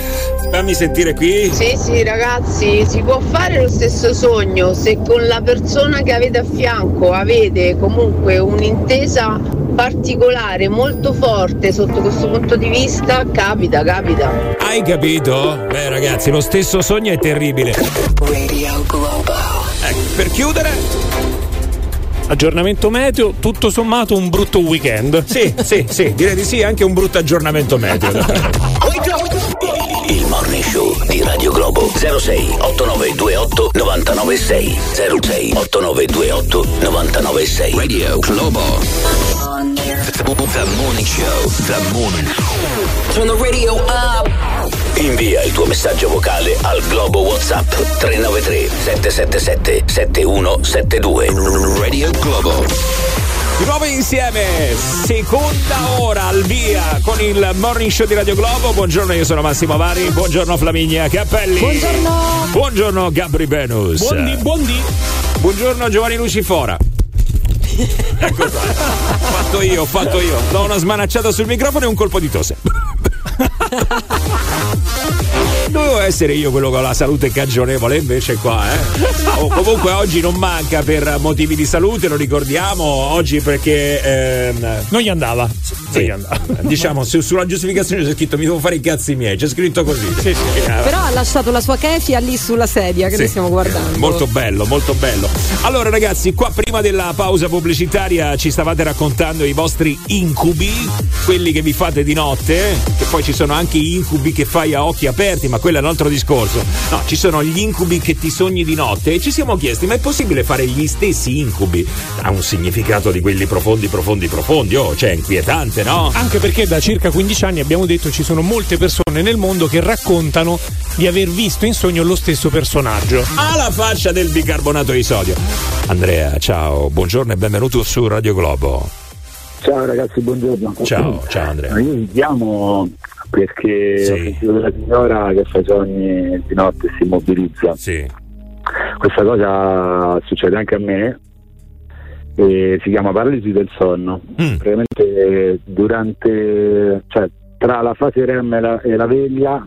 fammi sentire qui. Sì, sì, ragazzi, si può fare lo stesso sogno se con la persona che avete a fianco avete comunque un'intesa particolare, molto forte sotto questo punto di vista, capita, capita. Hai capito? Beh, ragazzi, lo stesso sogno è terribile. Radio Globo. Ecco, per chiudere. Aggiornamento meteo, tutto sommato un brutto weekend. Sì, sì, sì, direi di sì, anche un brutto aggiornamento meteo. Il morning show di Radio Globo 06 8928 996 06 8928 996 Radio Globo. The morning show. The morning Turn the radio up. Invia il tuo messaggio vocale al Globo WhatsApp 393 777 7172 Radio Globo Di nuovo insieme, seconda ora al via con il morning show di Radio Globo. Buongiorno, io sono Massimo Vari. Buongiorno Flaminia Cappelli. Buongiorno. Buongiorno Gabri Benus. Buondì, buondì. Buongiorno Giovanni Lucifora. Ecco qua. Ho fatto io, ho fatto io. Do una smanacciata sul microfono e un colpo di tosse. Dovevo essere io quello con la salute cagionevole, invece qua, eh. Oh, comunque oggi non manca per motivi di salute, lo ricordiamo, oggi perché ehm, Non gli andava. Sì, diciamo su- sulla giustificazione c'è scritto mi devo fare i cazzi miei, c'è scritto così. Sì, sì. Però ha lasciato la sua kefia lì sulla sedia che Sì. noi stiamo guardando. Molto bello, molto bello. Allora ragazzi, qua prima della pausa pubblicitaria ci stavate raccontando i vostri incubi, quelli che vi fate di notte, che poi ci sono anche gli incubi che fai a occhi aperti, ma quello è un altro discorso. No, ci sono gli incubi che ti sogni di notte e ci siamo chiesti, ma è possibile fare gli stessi incubi? Ha un significato di quelli profondi, profondi, profondi, oh, cioè è inquietante, no? Anche perché da circa 15 anni abbiamo detto ci sono molte persone nel mondo che raccontano di aver visto in sogno lo stesso personaggio. alla faccia del bicarbonato di sodio. Andrea, ciao, buongiorno e benvenuto su Radio Globo. Ciao ragazzi, buongiorno. Ciao, ciao Andrea. Io vi chiamo perché Sì. ho sentito della signora che fa i sogni di notte e si immobilizza. Sì. Questa cosa succede anche a me e si chiama paralisi del sonno. Mm. Praticamente durante, cioè tra la fase REM e la, e la veglia,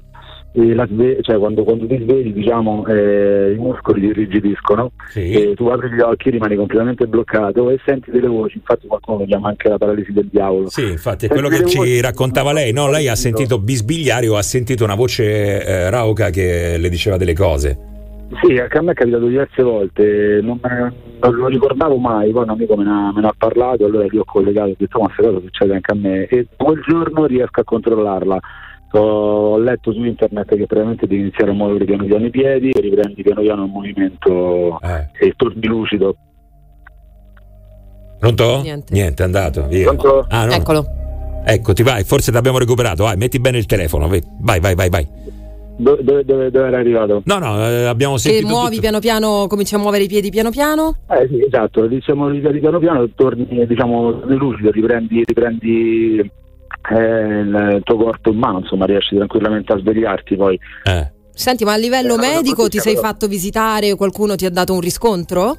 e la sve- cioè quando, quando ti svegli diciamo eh, i muscoli ti irrigidiscono e tu apri gli occhi rimani completamente bloccato e senti delle voci infatti qualcuno lo chiama anche la paralisi del diavolo Sì, infatti è quello che ci raccontava lei, no? Lei ha sentito bisbigliare o ha sentito una voce eh, rauca che le diceva delle cose. Sì, anche a me è capitato diverse volte, non, me- non lo ricordavo mai, poi un amico me ne ha, me ne ha parlato, allora lì ho collegato, ho detto ma questa cosa succede anche a me e quel giorno riesco a controllarla. Ho letto su internet che praticamente devi iniziare a muovere piano piano i piedi e riprendi piano piano il movimento e torni lucido. Pronto? Niente. è andato, via. Pronto? Ah, no. Eccolo. Ecco, ti vai, forse ti abbiamo recuperato. Vai, metti bene il telefono. Vai, vai, vai, vai. Dove, dove, dove, dove era arrivato? No, no, eh, abbiamo Che sentito. muovi tutto. piano piano, cominci a muovere i piedi piano piano. Eh sì, esatto, diciamo ripiedi piano piano, torni diciamo lucido, riprendi, riprendi eh, il tuo corpo in mano, insomma riesci tranquillamente a svegliarti poi. Eh. Senti, ma a livello Eh, medico ti sei però. fatto visitare? Qualcuno ti ha dato un riscontro?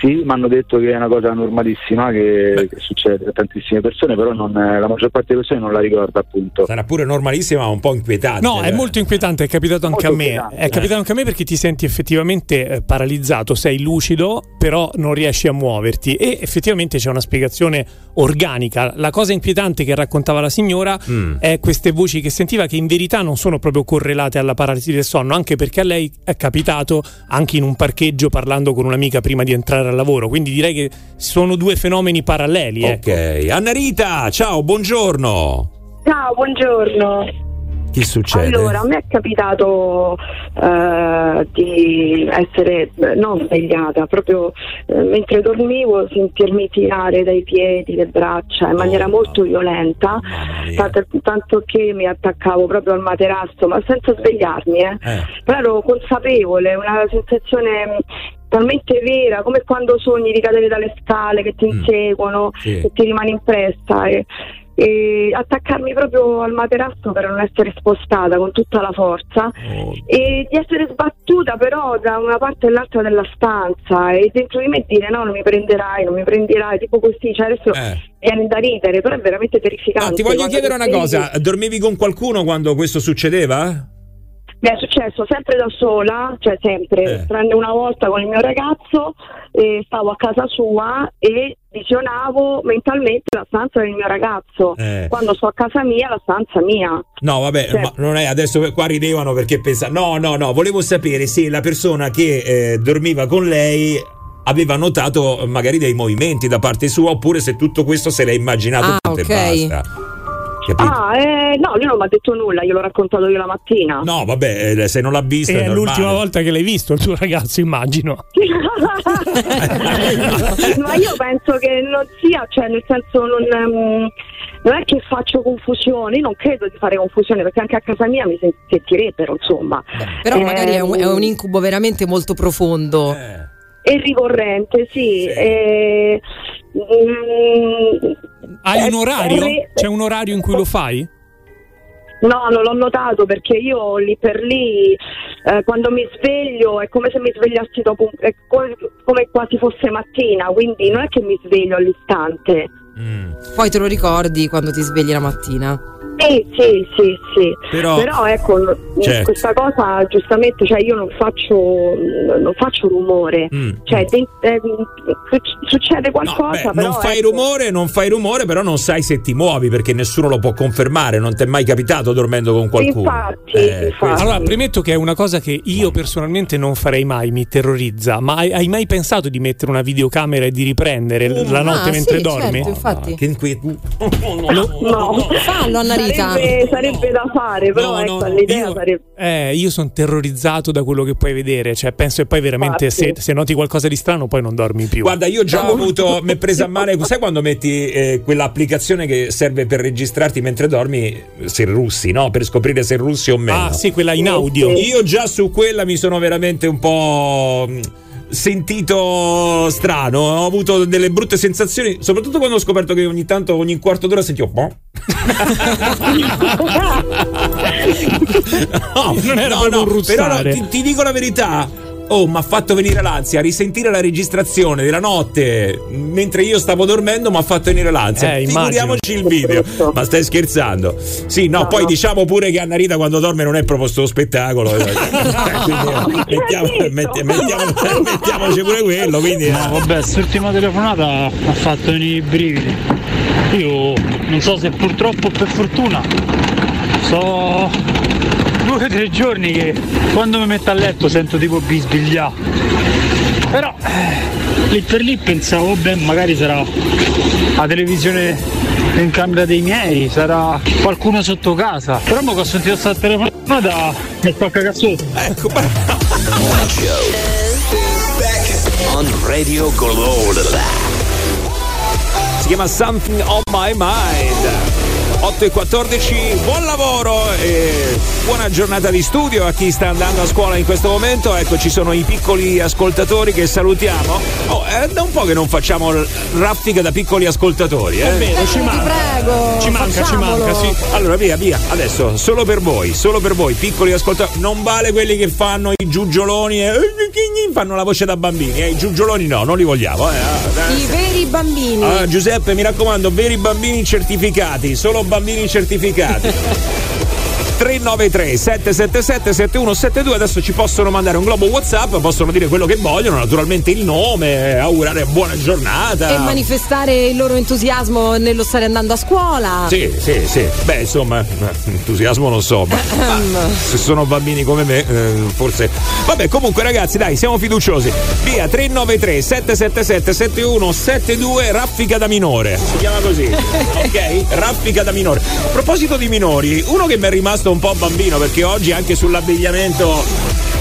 Sì, mi hanno detto che è una cosa normalissima che, che succede a tantissime persone, però non, la maggior parte delle persone non la ricorda appunto. Sarà pure normalissima, ma un po' inquietante. No, è eh. molto inquietante, è capitato anche Molto a me. inquietante. È capitato anche a me perché ti senti effettivamente eh, paralizzato, sei lucido, però non riesci a muoverti e effettivamente c'è una spiegazione organica. La cosa inquietante che raccontava la signora Mm. è queste voci che sentiva che in verità non sono proprio correlate alla paralisi del sonno, anche perché a lei è capitato anche in un parcheggio parlando con un'amica prima di entrare al lavoro, quindi direi che sono due fenomeni paralleli. ecco. Ok, Anna Rita, ciao, buongiorno. Ciao, buongiorno. Che succede? Allora, a me è capitato eh, di essere eh, non svegliata, proprio eh, mentre dormivo sentirmi tirare dai piedi, le braccia in maniera molto violenta, tanto, tanto che mi attaccavo proprio al materasso, ma senza svegliarmi, eh. però ero consapevole, una sensazione mh, talmente vera, come quando sogni di cadere dalle scale che ti inseguono, Sì. che ti rimane impressa. E, e attaccarmi proprio al materasso per non essere spostata con tutta la forza e di essere sbattuta però da una parte all'altra della stanza e dentro di me dire no non mi prenderai, non mi prenderai, tipo così, cioè adesso viene da ridere, però è veramente terrificante. No, ti voglio chiedere una cosa, dormivi con qualcuno quando questo succedeva? Mi è successo sempre da sola, cioè sempre, Eh. tranne una volta con il mio ragazzo, e stavo a casa sua e visionavo mentalmente la stanza del mio ragazzo. Eh. Quando sto a casa mia, la stanza mia. No, vabbè, Cioè- ma non è adesso qua ridevano perché pensa. No, no, no, volevo sapere se la persona che eh, dormiva con lei aveva notato eh, magari dei movimenti da parte sua oppure se tutto questo se l'ha immaginato Ah, tutto ok. e basta. Capito? Ah, eh, no, lui non mi ha detto nulla, gliel'ho raccontato io la mattina. No, vabbè, eh, se non l'ha visto è è l'ultima volta che l'hai visto il tuo ragazzo, immagino. Ma io penso che non sia, cioè nel senso non, ehm, non è che faccio confusione, io non credo di fare confusione perché anche a casa mia mi sen- sentirebbero, insomma. Però Eh, magari è un, è un incubo veramente molto profondo. È ricorrente, sì. eh, mm, Hai un orario? re- C'è un orario in cui lo fai? No, non l'ho notato perché io lì per lì, eh, quando mi sveglio, è come se mi svegliassi dopo, un- è come, come quasi fosse mattina, quindi non è che mi sveglio all'istante. Poi te lo ricordi quando ti svegli la mattina. Sì, sì, sì, sì. Però- ecco, n- Certo. questa cosa giustamente, cioè io non faccio, non faccio rumore, Mm. cioè de- eh, suc- succede qualcosa, però non fai ecco, rumore, non fai rumore, però non sai se ti muovi perché nessuno lo può confermare. Non ti è mai capitato dormendo con qualcuno. Infatti, Eh, questo- Allora, premetto che è una cosa che io personalmente non farei mai, mi terrorizza. Ma hai, hai mai pensato di mettere una videocamera e di riprendere la notte Ah, mentre sì, dormi? certo, infatti. Che inquietudine. no, Fallo, Anna Rita. sarebbe, sarebbe da fare, però No, ecco, no, l'idea io- sarebbe... Eh, io sono terrorizzato da quello che puoi vedere. Cioè, penso che poi veramente se, se noti qualcosa di strano, poi non dormi più. Guarda, io già ho avuto, mi è presa a male, sai quando metti eh, quell'applicazione che serve per registrarti mentre dormi, se russi, no? Per scoprire se russi o meno. Ah, sì, quella in audio. Io già su quella mi sono veramente un po' sentito strano, ho avuto delle brutte sensazioni, soprattutto quando ho scoperto che ogni tanto, ogni quarto d'ora sentivo boh. no, Non era no, no, un però no, ti, ti dico la verità. Oh, mi ha fatto venire l'ansia. Risentire la registrazione della notte mentre io stavo dormendo mi ha fatto venire l'ansia. Eh, immagino. Figuriamoci il video. Ma stai scherzando? Sì, no, poi diciamo pure che Anna Rita quando dorme non è proprio sto spettacolo. Eh, quindi, mettiamo, metti- mettiamo- mettiamoci pure quello. Quindi, No, vabbè, quest'ultima telefonata ha fatto venire i brividi. Io non so se purtroppo o per fortuna so due o tre giorni che quando mi metto a letto sento tipo bisbigliare. Però eh, lì per lì pensavo, beh, magari sarà la televisione in camera dei miei, sarà qualcuno sotto casa. Però mo che ho sentito questa telefonata mi sto cagazzotto. Ecco. On Radio Glow. si chiama Something on My Mind. 8 e 14, buon lavoro e buona giornata di studio a chi sta andando a scuola in questo momento. Ecco, ci sono i piccoli ascoltatori che salutiamo. Oh, è da un po' che non facciamo raffica da piccoli ascoltatori, eh? È vero, ci manca. prego. Ci manca, ci facciamolo. manca, sì. Allora, via, via, adesso, solo per voi, solo per voi, piccoli ascoltatori. Non vale quelli che fanno i giugioloni e. "Eh, Chi gli fanno la voce da bambini, eh, i giugioloni no, non li vogliamo. Eh. Ah, I veri bambini. Ah, Giuseppe, mi raccomando, veri bambini certificati, solo bambini certificati. 393 777 7172 adesso ci possono mandare un globo whatsapp possono dire quello che vogliono naturalmente il nome augurare buona giornata. E manifestare il loro entusiasmo nello stare andando a scuola. sì sì sì. Beh insomma entusiasmo non so ma, ma se sono bambini come me eh, forse. Vabbè comunque ragazzi dai siamo fiduciosi. Via 393 777 7172 raffica da minore. Si chiama così? Ok raffica da minore. A proposito di minori uno che mi è rimasto un po' bambino perché oggi anche sull'abbigliamento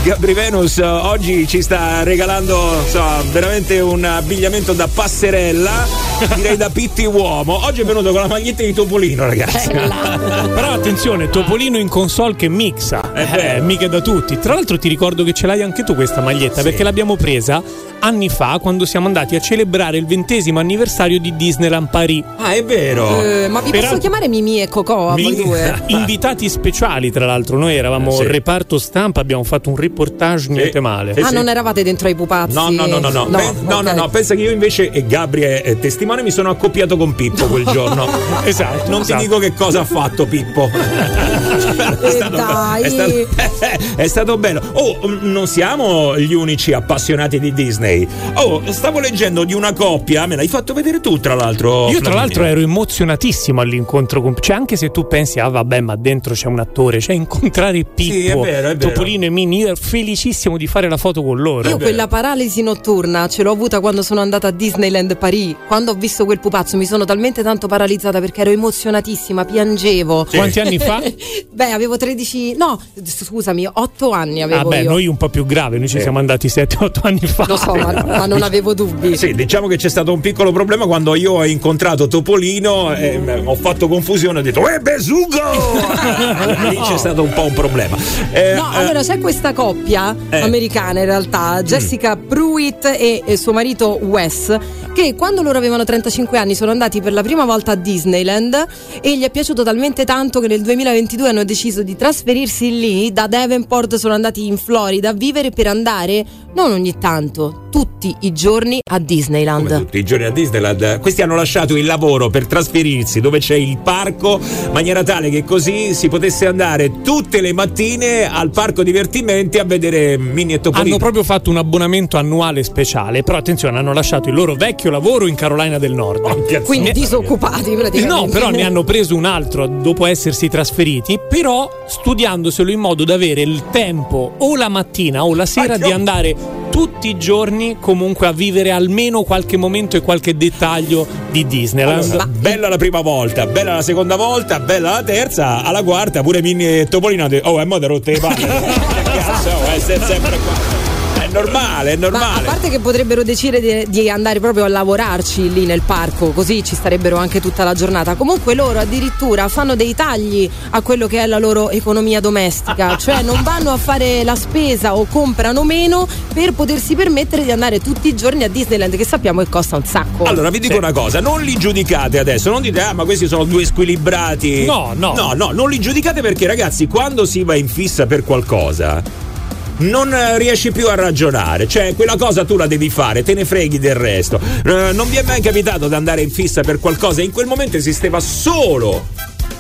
Gabri Venus oggi ci sta regalando insomma, veramente un abbigliamento da passerella, direi da pitti uomo. Oggi è venuto con la maglietta di Topolino, ragazzi. Però attenzione, Topolino in console che mixa, eh, mica da tutti. Tra l'altro ti ricordo che ce l'hai anche tu questa maglietta perché l'abbiamo presa anni fa quando siamo andati a celebrare il ventesimo anniversario di Disneyland Paris. Ah, è vero. Eh, ma vi Per posso chiamare Mimi e Cocò a voi Mi- due? Invitati speciali, tra l'altro, noi eravamo Sì. reparto stampa, abbiamo fatto un reportage niente male. ah, non eravate dentro ai pupazzi? No, no, no, no, no. Pe- no, no, ok. no, pensa che io invece, e Gabri è, è testimone, mi sono accoppiato con Pippo quel giorno. esatto. Non esatto. ti dico che cosa ha fatto Pippo. è, stato, dai. è stato- è stato bello. Oh, non siamo gli unici appassionati di Disney. Oh, stavo leggendo di una coppia, me l'hai fatto vedere tu, tra l'altro. Io tra l'altro ero emozionatissimo all'incontro con cioè anche se tu pensi ah vabbè ma dentro c'è un attore cioè incontrare Pippo, Sì, è vero, è vero. Topolino e Mini io ero felicissimo di fare la foto con loro. Io quella paralisi notturna ce l'ho avuta quando sono andata a Disneyland Paris. Quando ho visto quel pupazzo mi sono talmente tanto paralizzata perché ero emozionatissima, piangevo. Sì. Quanti anni fa? Beh, avevo 13, no, scusami, 8 anni avevo Vabbè, io. noi un po' più grave, noi ci siamo andati 7-8 anni fa. Lo so, ma, ma non avevo dubbi. Sì, diciamo che c'è stato un piccolo problema quando io ho incontrato Topolino e mm, ho fatto confusione, ho detto "Eh, Besugo!" Lì c'è stato un po' un problema. Eh, No, eh, allora c'è questa coppia Eh. americana in realtà, Jessica Pruitt e, e suo marito Wes, che quando loro avevano 35 anni sono andati per la prima volta a Disneyland e gli è piaciuto talmente tanto che nel 2022 hanno deciso di trasferirsi lì, da Davenport sono andati in Florida a vivere per andare non ogni tanto, tutti i giorni a Disneyland. come tutti i giorni a Disneyland, questi hanno lasciato il lavoro per trasferirsi dove c'è il parco, in maniera tale che così si potesse andare tutte le mattine al parco divertimenti a vedere Mini e Topolino. Hanno proprio fatto un abbonamento annuale speciale, però attenzione, hanno lasciato il loro vecchio lavoro in Carolina del Nord. Quindi disoccupati praticamente. No, però ne hanno preso un altro dopo essersi trasferiti, però studiandoselo in modo da avere il tempo o la mattina o la sera di andare tutti i giorni comunque a vivere almeno qualche momento e qualche dettaglio di Disneyland. Allora, bella la prima volta, bella la seconda volta, bella la terza, alla quarta pure Mini e Topolino oh, è mo' te rotte le palle. Cazzo, oh, è se- sempre qua. È normale, è Ma a normale. parte che potrebbero decidere di, di andare proprio a lavorarci lì nel parco, così ci starebbero anche tutta la giornata. Comunque loro addirittura fanno dei tagli a quello che è la loro economia domestica, cioè non vanno a fare la spesa o comprano meno per potersi permettere di andare tutti i giorni a Disneyland, che sappiamo che costa un sacco. Allora vi dico una cosa, non li giudicate adesso, non dite ah ma questi sono due squilibrati. No, no. No, no, non li giudicate perché ragazzi, quando si va in fissa per qualcosa non eh, riesci più a ragionare, cioè quella cosa tu la devi fare, te ne freghi del resto. Eh, non vi è mai capitato di andare in fissa per qualcosa in quel momento esisteva solo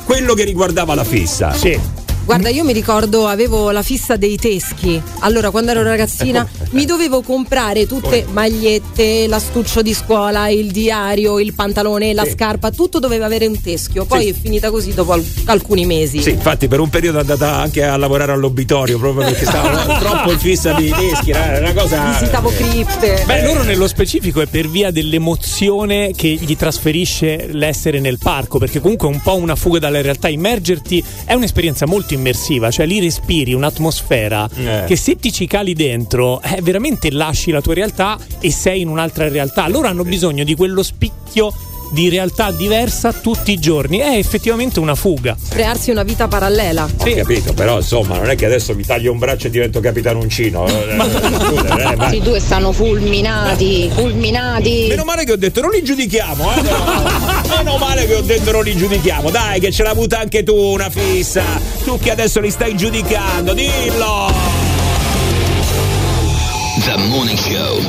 quello che riguardava la fissa. Sì. Guarda, io mi ricordo avevo la fissa dei teschi. Allora, quando ero ragazzina, mi dovevo comprare tutte magliette, l'astuccio di scuola, il diario, il pantalone, la Sì. scarpa, tutto doveva avere un teschio. Poi Sì. è finita così dopo al- alcuni mesi. Sì, infatti per un periodo è andata anche a lavorare all'obitorio proprio perché stava troppo in fissa di teschi, era una cosa... Visitavo cripte. Beh, loro nello specifico è per via dell'emozione che gli trasferisce l'essere nel parco, perché comunque è un po' una fuga dalla realtà. Immergerti è un'esperienza molto immersiva, cioè lì respiri un'atmosfera Eh. che se ti ci cali dentro, eh, veramente lasci la tua realtà e sei in un'altra realtà. Loro hanno bisogno di quello spicchio di realtà diversa tutti i giorni. È effettivamente una fuga. Crearsi una vita parallela. Ho capito, però insomma non è che adesso mi taglio un braccio e divento capitanuncino. Eh, scusa, eh, vai. Questi due stanno fulminati, fulminati. Meno male che ho detto non li giudichiamo, eh. Meno male che ho detto non li giudichiamo. Dai, che ce l'ha avuta anche tu una fissa. Tu che adesso li stai giudicando, dillo! The Morning Show.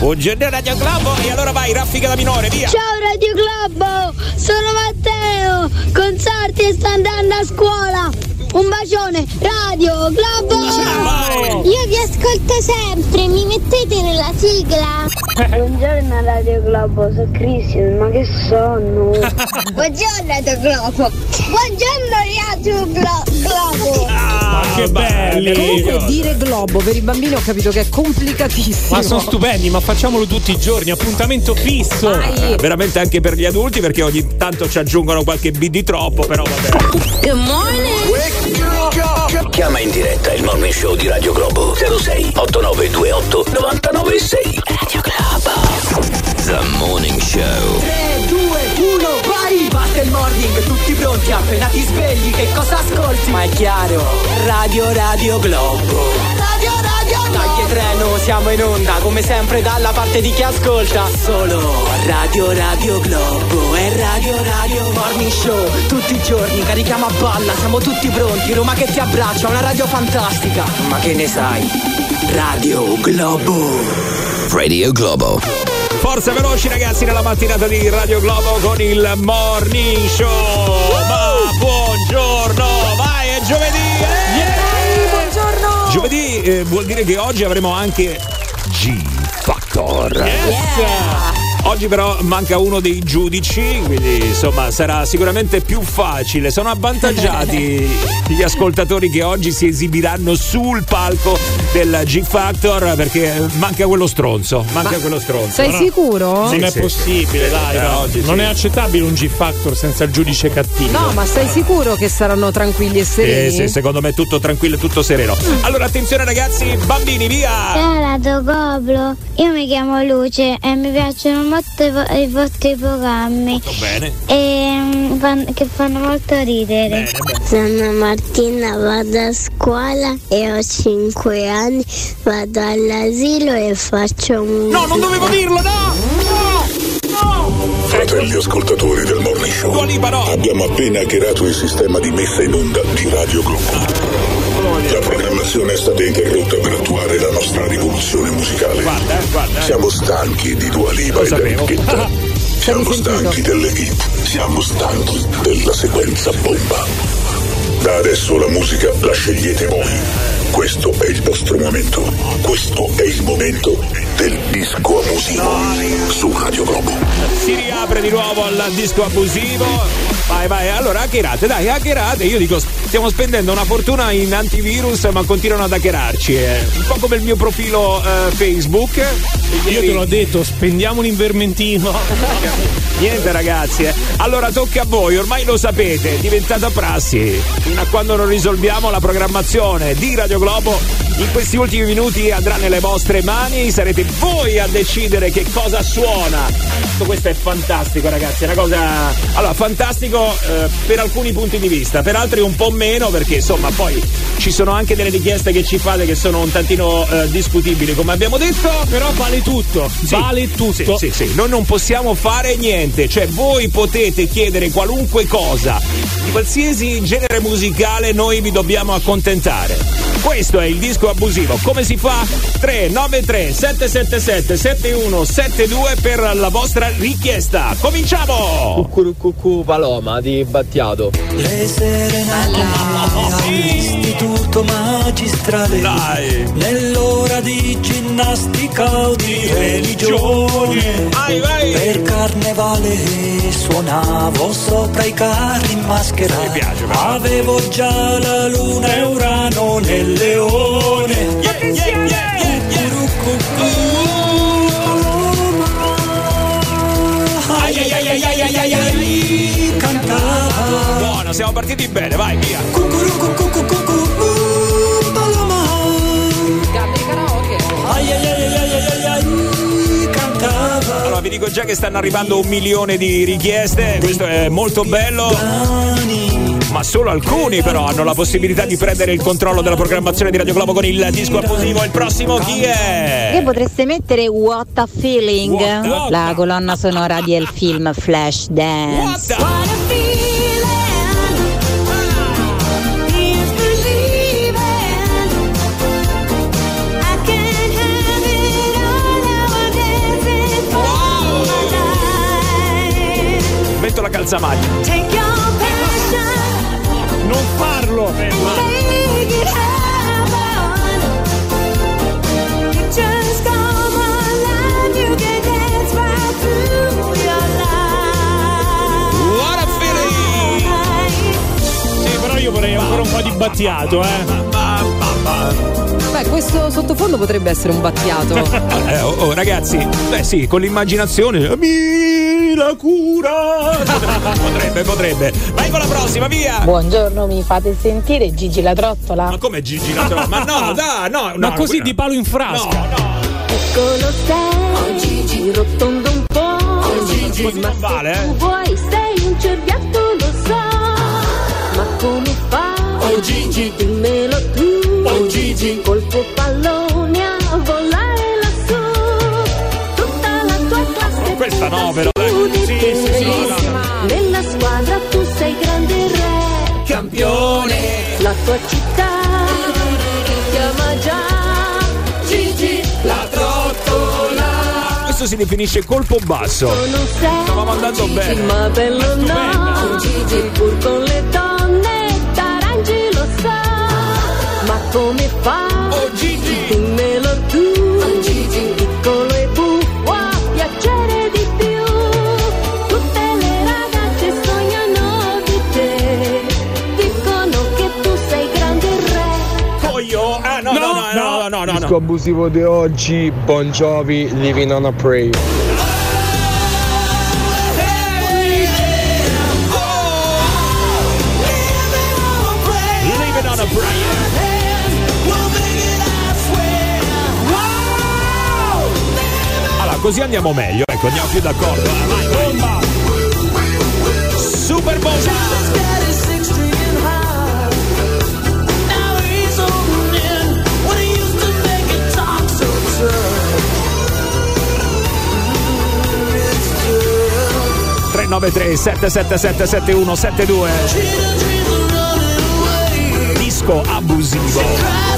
Buongiorno Radio Globo e allora vai, raffica da minore, via! Ciao Radio Globo, sono Matteo, Consorti e sto andando a scuola. Un bacione, Radio Globo! Io vi ascolto sempre, mi mettete nella sigla? Buongiorno Radio Globo, sono Cristian, ma che sonno! Buongiorno Radio Globo! Buongiorno Radio Glo- Globo! Che belli! Comunque dire globo per i bambini ho capito che è complicatissimo. Ma sono stupendi, ma facciamolo tutti i giorni, appuntamento fisso. Eh, veramente anche per gli adulti perché ogni tanto ci aggiungono qualche B di troppo, però vabbè. Good morning! Chiama in diretta il Morning Show di Radio Globo 06 8928 996. Radio Globo. The Morning Show. 3, 2, 1, vai! Parte il morning, tutti pronti, appena ti svegli, che cosa ascolti? Ma è chiaro, Radio Radio Globo. Radio Radio Globo. Dai che treno, siamo in onda, come sempre dalla parte di chi ascolta. Solo Radio Radio Globo e Radio Radio Morning Show. Tutti i giorni carichiamo a balla, siamo tutti pronti, Roma che ti abbraccia, una radio fantastica. Ma che ne sai? Radio Globo. Radio Globo. Forza veloci ragazzi nella mattinata di Radio Globo con il Morning Show. Ma buongiorno, vai, è giovedì. eh! buongiorno. Giovedì eh, vuol dire che oggi avremo anche G Factor. Oggi però manca uno dei giudici, quindi insomma sarà sicuramente più facile. Sono avvantaggiati gli ascoltatori che oggi si esibiranno sul palco del G Factor perché manca quello stronzo. Manca Ma quello stronzo. sei no? sicuro? Sì, non è sì. possibile, dai, Eh, no. oggi non sì. è accettabile un G-Factor senza il giudice cattivo. No, ma sei sicuro che saranno tranquilli e sereni? Eh, sì, secondo me tutto tranquillo e tutto sereno. Allora attenzione ragazzi, bambini via! Ciao Radio Goblo, io mi chiamo Luce e mi piacciono molto i, vo- i vostri programmi Bene. e, mm, fan- che fanno molto ridere. Sono Martina, vado a scuola e ho 5 anni, vado all'asilo e faccio un... No, non dovevo dirlo, no! Fratelli ascoltatori del Morning Show, abbiamo appena hackerato il sistema di messa in onda di Radio Globo. La programmazione è stata interrotta per attuare la nostra rivoluzione musicale. Siamo stanchi di Dua Lipa e David Guetta. Siamo stanchi delle hit. Siamo stanchi della sequenza bomba. Da adesso la musica la scegliete voi. Questo è il vostro momento. Questo è il momento del disco abusivo su Radio Globo. Si riapre di nuovo al disco abusivo. Vai, vai, allora hackerate, dai, hackerate. Io dico, stiamo spendendo una fortuna in antivirus, ma continuano ad hackerarci. eh. Un po' come il mio profilo eh, Facebook. Io te l'ho detto, spendiamo un invermentino. Niente ragazzi, eh. allora tocca a voi, ormai lo sapete, è diventata prassi. Fino a quando non risolviamo la programmazione di Radio Globo, in questi ultimi minuti andrà nelle vostre mani, sarete voi a decidere che cosa suona. Tutto questo è fantastico ragazzi, è una cosa... Allora, fantastico eh, per alcuni punti di vista, per altri un po' meno perché insomma poi ci sono anche delle richieste che ci fate che sono un tantino eh, discutibili come abbiamo detto. Però vale tutto, Sì, vale tutto. Sì, sì, sì. Noi non possiamo fare niente, cioè voi potete chiedere qualunque cosa, di qualsiasi genere musicale noi vi dobbiamo accontentare. Questo è il disco abusivo. Come si fa? 393 777 7172 per la vostra richiesta. Cominciamo! Cucù Paloma di Battiato. Le serenate all'istituto magistrale Nell'ora di ginnastica o di religione Per carnevale suonavo sopra i carri in maschera Avevo già la luna e Urano nel leone Ai ai ai ai ai ai ai ai cantava Buono, siamo partiti bene, vai, via. Ai ai ai ai ai ai ai cantava Allora vi dico già che stanno arrivando un milione di richieste, questo è molto bello ma solo alcuni però hanno la possibilità di prendere il controllo della programmazione di Radio Globo con il disco abusivo. Il prossimo chi è? Che potreste mettere What a Feeling, What a... la colonna sonora del film Flash Dance. What a... Metto la calzamaglia. Però io vorrei ancora un po' di battiato, eh. Beh, questo sottofondo potrebbe essere un battiato. Eh, oh, oh, ragazzi, beh sì, con l'immaginazione. La cura! Potrebbe, potrebbe. Vai con la prossima, via! Buongiorno, mi fate sentire Gigi la trottola? Ma come Gigi la trova? Ma no, dai, no, no. Ma così di palo in frasca. Piccolo sei, Gigi, rotondo un po'. Così non vale, Tu eh. vuoi, sei un cerbiatto, lo so. Ma come fa? Oh Gigi, dimmelo tu. Oh Gigi, colpo pallone a volare questa no, però, Sì, sì, sì, Bellissima. Nella squadra tu sei grande re. Campione. La tua città ti chiama già. Gigi, la trottola. Questo si definisce colpo basso. Non sei Stavamo andando Gigi, bene. ma bello no Gigi pur con le donne Tarangi lo sa Ma come fa? Disco abusivo di oggi, Bon Jovi, Living on a Prayer. Allora, così andiamo meglio, ecco, andiamo più d'accordo. eh, Vai, vai. 393 777 7172 Disco abusivo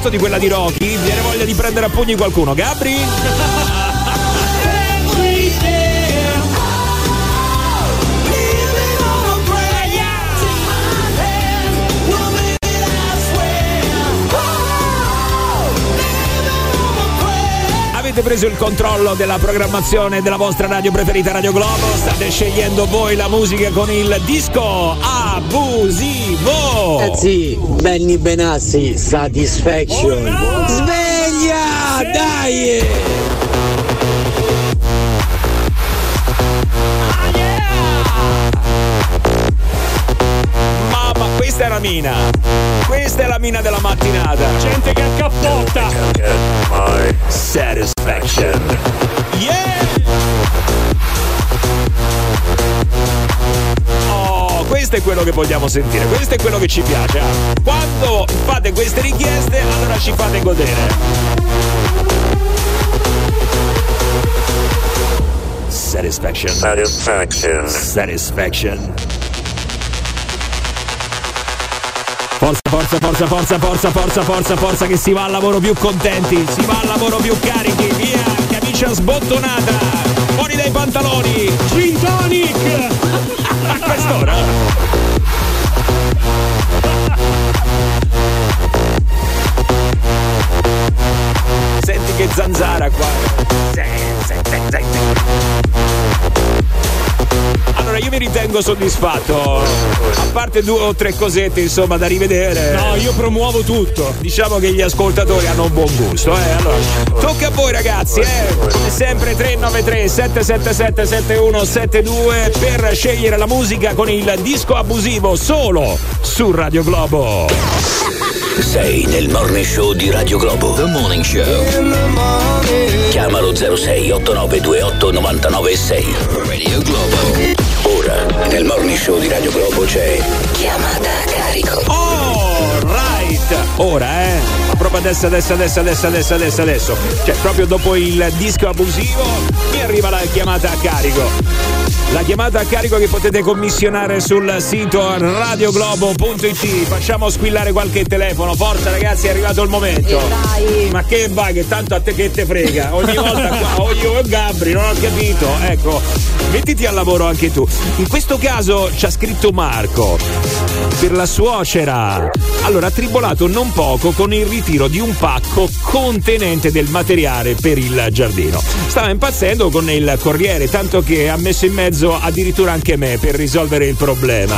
l'effetto di quella di Rocky Viene voglia di prendere a pugni qualcuno Gabri? Avete preso il controllo della programmazione della vostra radio preferita Radio Globo? State scegliendo voi la musica con il disco abusivo! Ragazzi, Benny Benassi, Satisfaction. Sveglia! Dai! Mamma, questa è la mina! Questa è la mina della mattinata! Gente che accappotta! My satisfaction. Yeah! Questo è quello che vogliamo sentire, questo è quello che ci piace. ah. Quando fate queste richieste, allora ci fate godere. Satisfaction. Satisfaction. Satisfaction. Forza, forza, forza, forza, forza, forza, forza, forza, che si va al lavoro più contenti, si va al lavoro più carichi, via, camicia sbottonata, fuori dai pantaloni, gin tonic! A quest'ora? Senti che zanzara qua. Sì, sì, sì, io mi ritengo soddisfatto. A parte due o tre cosette, insomma, da rivedere. No, io promuovo tutto. Diciamo che gli ascoltatori hanno un buon gusto, eh. Allora, tocca a voi ragazzi, eh. Come sempre 393 777 7172 per scegliere la musica con il disco abusivo solo su Radio Globo. Sei nel morning show di Radio Globo. The Morning Show. Chiamalo 06 8928 996. Radio Globo. Nel morning show di Radio Globo c'è Chiamata a carico. All right. ora, eh. Proprio adesso, adesso, adesso, adesso, adesso, adesso, adesso. Cioè, proprio dopo il disco abusivo mi arriva la chiamata a carico. La chiamata a carico che potete commissionare sul sito radioglobo.it. Facciamo squillare qualche telefono. Forza ragazzi, è arrivato il momento. Ma che vai, che tanto a te che te frega. Ogni volta qua, ogni oh, Gabri, non ho capito. Ecco, mettiti al lavoro anche tu. In questo caso ci ha scritto Marco. Per la suocera. Allora, ha tribolato non poco con il ritiro di un pacco contenente del materiale per il giardino. Stava impazzendo con il corriere, tanto che ha messo in mezzo addirittura anche me per risolvere il problema.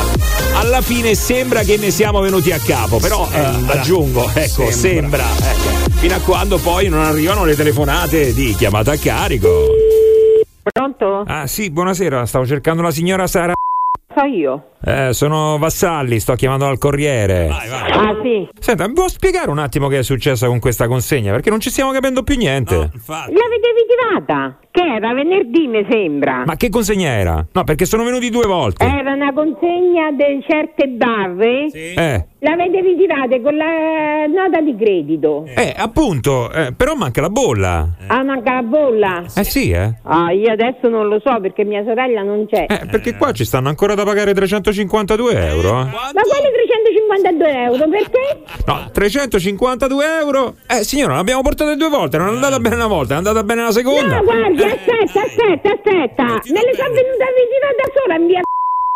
Alla fine sembra che ne siamo venuti a capo, però eh, aggiungo, ecco, sembra. Sembra. ecco. fino a quando poi non arrivano le telefonate di chiamata a carico. Pronto? Ah sì, buonasera, stavo cercando la signora Sara. So io. Eh, sono Vassalli, sto chiamando al Corriere. Ah sì. Senta, mi può spiegare un attimo che è successo con questa consegna? Perché non ci stiamo capendo più niente. L'avete ritirata? Che era venerdì mi sembra. Ma che consegna era? No, perché sono venuti due volte. Era una consegna di certe barre. Eh, L'avete ritirata con la nota di credito. eh, appunto, eh, però manca la bolla. Ah, manca la bolla. Eh sì, eh. Ah, io adesso non lo so perché mia sorella non c'è. Eh, perché qua ci stanno ancora da pagare 352 euro. eh. Ma quali 352 euro? Perché? No, 352 euro. Eh, signora, l'abbiamo portate due volte, non è andata bene una volta, è andata bene la seconda. No, guardi, aspetta, aspetta, aspetta. Me le sono venuta a ritirare da sola in via